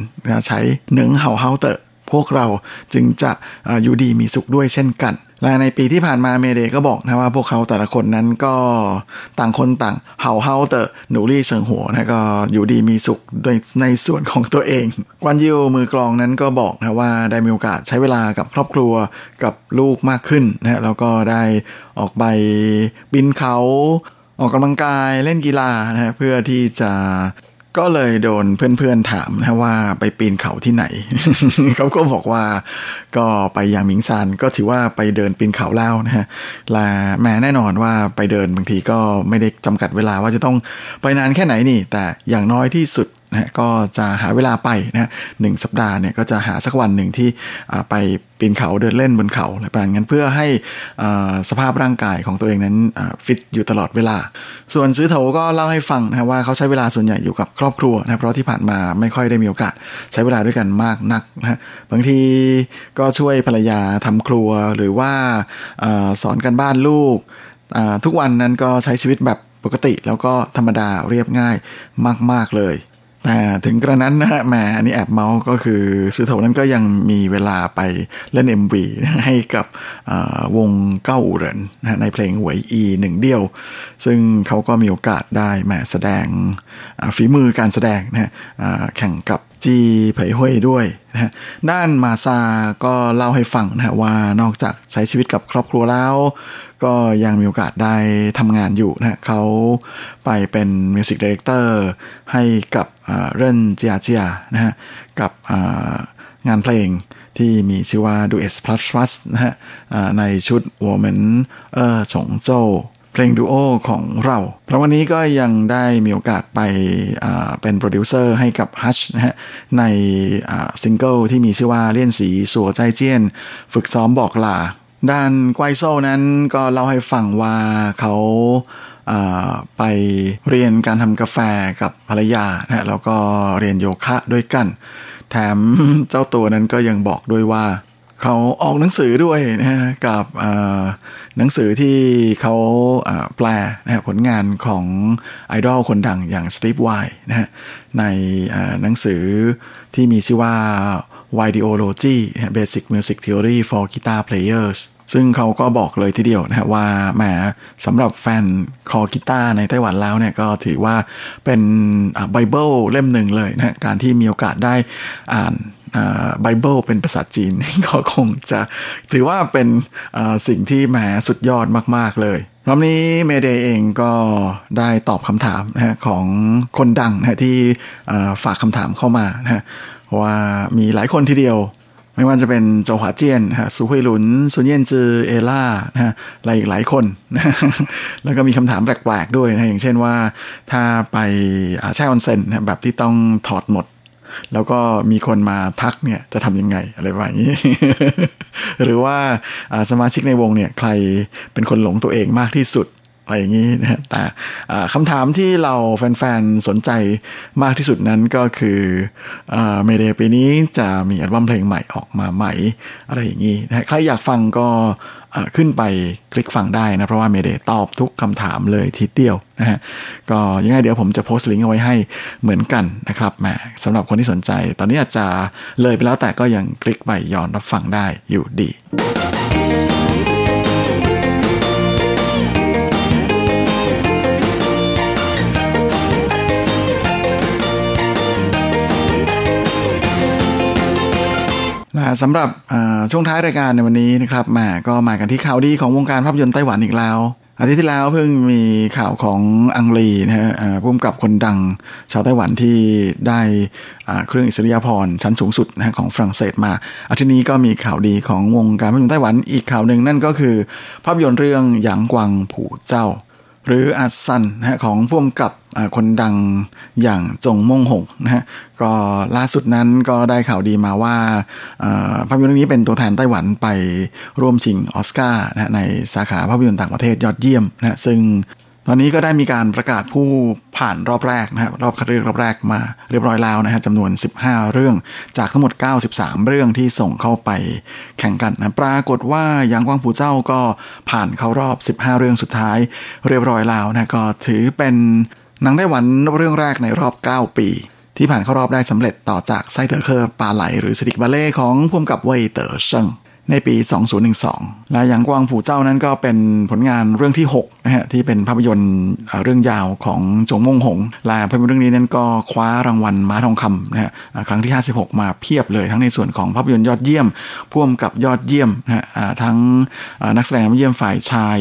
才能好好的พวกเราจึงจะอยู่ดีมีสุขด้วยเช่นกัน และในปีที่ผ่านมาเมเดก็บอกนะว่าพวกเขาแต่ละคนนั้นก็ต่างคนต่างเฮาเฮาเตอร์หนูรี่เชิงหัวนะก็อยู่ดีมีสุขโดยในส่วนของตัวเองกวนยิวมือกลองนั้นก็บอกนะว่าได้มีโอกาสใช้เวลากับครอบครัวกับลูกมากขึ้นนะแล้วก็ได้ออกไปบินเขา ออกกำลังกายเล่นกีฬานะเพื่อที่จะ ก็เลยโดนเพื่อนๆถามนะว่าไปปีนเขาที่ไหน เขาก็บอกว่าก็ไปอย่างมิงซานก็ถือว่าไปเดินปีนเขาแล้วนะฮะและแม้แน่นอนว่าไปเดินบางทีก็ไม่ได้จำกัดเวลาว่าจะต้องไปนานแค่ไหนนี่ แต่อย่างน้อยที่สุดนะก็จะหาเวลาไปนะหนึ่งสัปดาห์เนี่ยก็จะหาสักวันหนึ่งที่ไปปีนเขาเดินเล่นบนเขาอะไรประมาณนั้นเพื่อให้สภาพร่างกายของตัวเองนั้นฟิตอยู่ตลอดเวลา ส่วนซื้อเถาก็เล่าให้ฟังนะว่าเขาใช้เวลาส่วนใหญ่อยู่กับครอบครัวนะเพราะที่ผ่านมาไม่ค่อยได้มีโอกาสใช้เวลาด้วยกันมากนักนะบางทีก็ช่วยภรรยาทำครัวหรือว่าสอนกันบ้านลูก ทุกวันนั้นก็ใช้ชีวิตแบบปกติแล้วก็ธรรมดาเรียบง่ายมาก ๆ เลย ถึงกระนั้นนะฮะแหมอันนี้แอบเมาส์ก็คือซื้อโถนั้นก็ยังมีเวลาไปเล่น MV ให้กับวงเก้าเหรินนะในเพลงหวยอีหนึ่งเดียว ซึ่งเขาก็มีโอกาสได้แหมแสดงฝีมือการแสดงนะแข่งกับ จีเผยห้วยด้วยนะฮะด้านมาซาก็เล่าให้ฟังนะฮะว่านอกจากใช้ชีวิตกับครอบครัวแล้ว ก็ยังมีโอกาสได้ทำงานอยู่นะเขาไปเป็น music director ให้กับเรื่องเจียเจียนะฮะกับงานเพลงที่มีชื่อว่า d u e s Plus Plus นะฮะในชุด我们เออฉงโจ เพลงดูโอของเรา เพราะวันนี้ก็ยังได้มีโอกาสไปเป็นโปรดิวเซอร์ให้กับฮัชนะฮะในซิงเกิลที่มีชื่อว่า练习说再见 ฝึกซ้อมบอกลา ด้านไกวโซนั้นก็เล่าให้ฟังว่าเขาไปเรียนการทำกาแฟกับภรรยานะแล้วก็เรียนโยคะด้วยกัน แถมเจ้าตัวนั้นก็ยังบอกด้วยว่า เขาออกหนังสือด้วยนะฮะกับหนังสือที่เขาแปลนะฮะผลงานของไอดอลคนดังอย่างสตีฟไวนะฮะในหนังสือที่มีชื่อว่า Vaideology Basic Music Theory for Guitar Players ซึ่งเขาก็บอกเลยทีเดียวนะว่าแหมสำหรับแฟนคอกีตาร์ในไต้หวันแล้วเนี่ยก็ถือว่าเป็นไบเบิลเล่มหนึ่งเลยนะการที่มีโอกาสได้อ่าน ไบเบิลเป็นภาษาจีนก็คงจะถือว่าเป็นสิ่งที่แหมสุดยอดมาก ๆ เลยรอบนี้เมเดย์เองก็ได้ตอบคำถามนะของคนดังนะที่ฝากคำถามเข้ามานะว่ามีหลายคนทีเดียว ไม่ว่าจะเป็นโจหวาเจียนฮะสุฮุยหลุนซุนเย็นจือเอล่านะฮะอะไรอีกหลายคนนะแล้วก็มีคำถามแปลกๆด้วยนะอย่างเช่นว่า ถ้าไปแช่ออนเซ็นนะแบบที่ต้องถอดหมด แล้วก็มีคนมาทักเนี่ยจะทำยังไงอะไรแบบนี้ หรือว่าสมาชิกในวงเนี่ยใครเป็นคนหลงตัวเองมากที่สุด อะไรอย่างนี้นะแต่คำถามที่เราแฟนๆ สนใจมากที่สุดนั้นก็คือเมเดปีนี้จะมีอัลบั้มเพลงใหม่ออกมาใหม่อะไรอย่างนี้นะใครอยากฟังก็ขึ้นไปคลิกฟังได้นะ เพราะว่าเมเดตอบทุกคำถามเลยทีเดียวนะฮะก็ยังไงเดี๋ยวผมจะโพสต์ลิงก์เอาไว้ให้เหมือนกันนะครับแหมสำหรับคนที่สนใจ ตอนนี้อาจจะเลยไปแล้วแต่ก็ยังคลิกไปย้อนรับฟังได้อยู่ดี สำหรับช่วงท้ายรายการในวันนี้นะครับมาก็มากันที่ข่าวดีของวงการภาพยนตร์ไต้หวันอีกแล้วอาทิตย์ที่แล้วเพิ่งมีข่าวของอังลีนะฮะพุ่มกับคนดังชาวไต้หวันที่ได้เครื่องอิสริยาภรณ์ชั้นสูงสุดนะของฝรั่งเศสมา อาทิตย์นี้ก็มีข่าวดีของวงการภาพยนตร์ไต้หวันอีกข่าวหนึ่งนั่นก็คือ ภาพยนตร์เรื่องหยางกวางผู่เจ้า หรืออัสซันนะของพ่วงกับคนดังอย่างจงมงหงนะฮะก็ล่าสุดนั้นก็ได้ข่าวดีมาว่าภาพยนตร์เรื่องนี้เป็นตัวแทนไต้หวันไปร่วมชิงออสการ์นะในสาขาภาพยนตร์ต่างประเทศยอดเยี่ยมนะซึ่ง ตอนนี้ก็ได้มีการประกาศผู้ผ่านรอบแรกนะครับรอบคัดเลือกรอบแรกมาเรียบร้อยแล้วนะฮะจำนวน 15 เรื่องจากทั้งหมด 93 เรื่องที่ส่งเข้าไปแข่งกันนะปรากฏว่ายังกวางผูเจ้าก็ผ่านเข้ารอบ 15 เรื่องสุดท้าย เรียบร้อยแล้วนะก็ถือเป็นหนังไต้หวันเรื่องแรกในรอบ 9 ปี ที่ผ่านเข้ารอบได้สำเร็จต่อจากไซเตอร์เคอร์ปาไหล หรือ Seediq Bale ของผู้กำกับเว่ยเต๋อเซิง ในปี 2012 และหยางกวางผู่จ้าวนั้นก็เป็นผลงานเรื่องที่6นะฮะที่เป็นภาพยนตร์เรื่องยาวของจงมงหง และภาพยนตร์เรื่องนี้นั้นก็คว้ารางวัลม้าทองคำนะฮะครั้งที่ 56 มาเพียบเลย ทั้งในส่วนของภาพยนตร์ยอดเยี่ยมผู้กำกับยอดเยี่ยมนะฮะทั้งนักแสดงยอดเยี่ยมฝ่ายชาย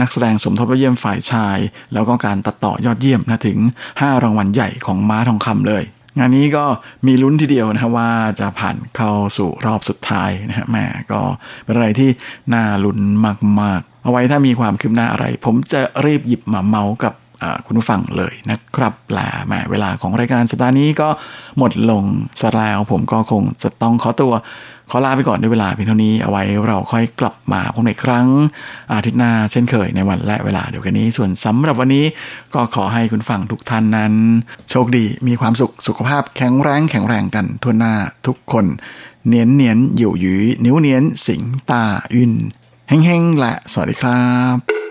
นักแสดงสมทบยอดเยี่ยมฝ่ายชาย แล้วก็การตัดต่อยอดเยี่ยมนะถึง 5 รางวัลใหญ่ของม้าทองคำเลย งานนี้ก็มีลุ้นทีเดียวนะว่าจะผ่านเข้าสู่รอบสุดท้ายนะฮะแม่ก็เป็นอะไรที่น่าลุ้นมากๆ เอาไว้ถ้ามีความคืบหน้าอะไร ผมจะรีบหยิบมาเมาส์กับคุณผู้ฟังเลยนะครับลาแม่เวลาของรายการสัปดาห์นี้ก็หมดลงสแล้วผมก็คงจะต้องขอตัว ขอลาไปก่อนด้วยเวลาเพียงเท่านี้เอาไว้เราค่อยกลับมาพบในครั้ง อาทิตย์หน้าเช่นเคยในวันและเวลาเดียวกันนี้ ส่วนสำหรับวันนี้ก็ขอให้คุณฟังทุกท่านนั้น โชคดีมีความสุขสุขภาพแข็งแรงแข็งแรงกันทั่วหน้าทุกคน เนียนเนียนอยู่หยือนิ้วเนียนสิงตาอินแห้งๆและสวัสดีครับ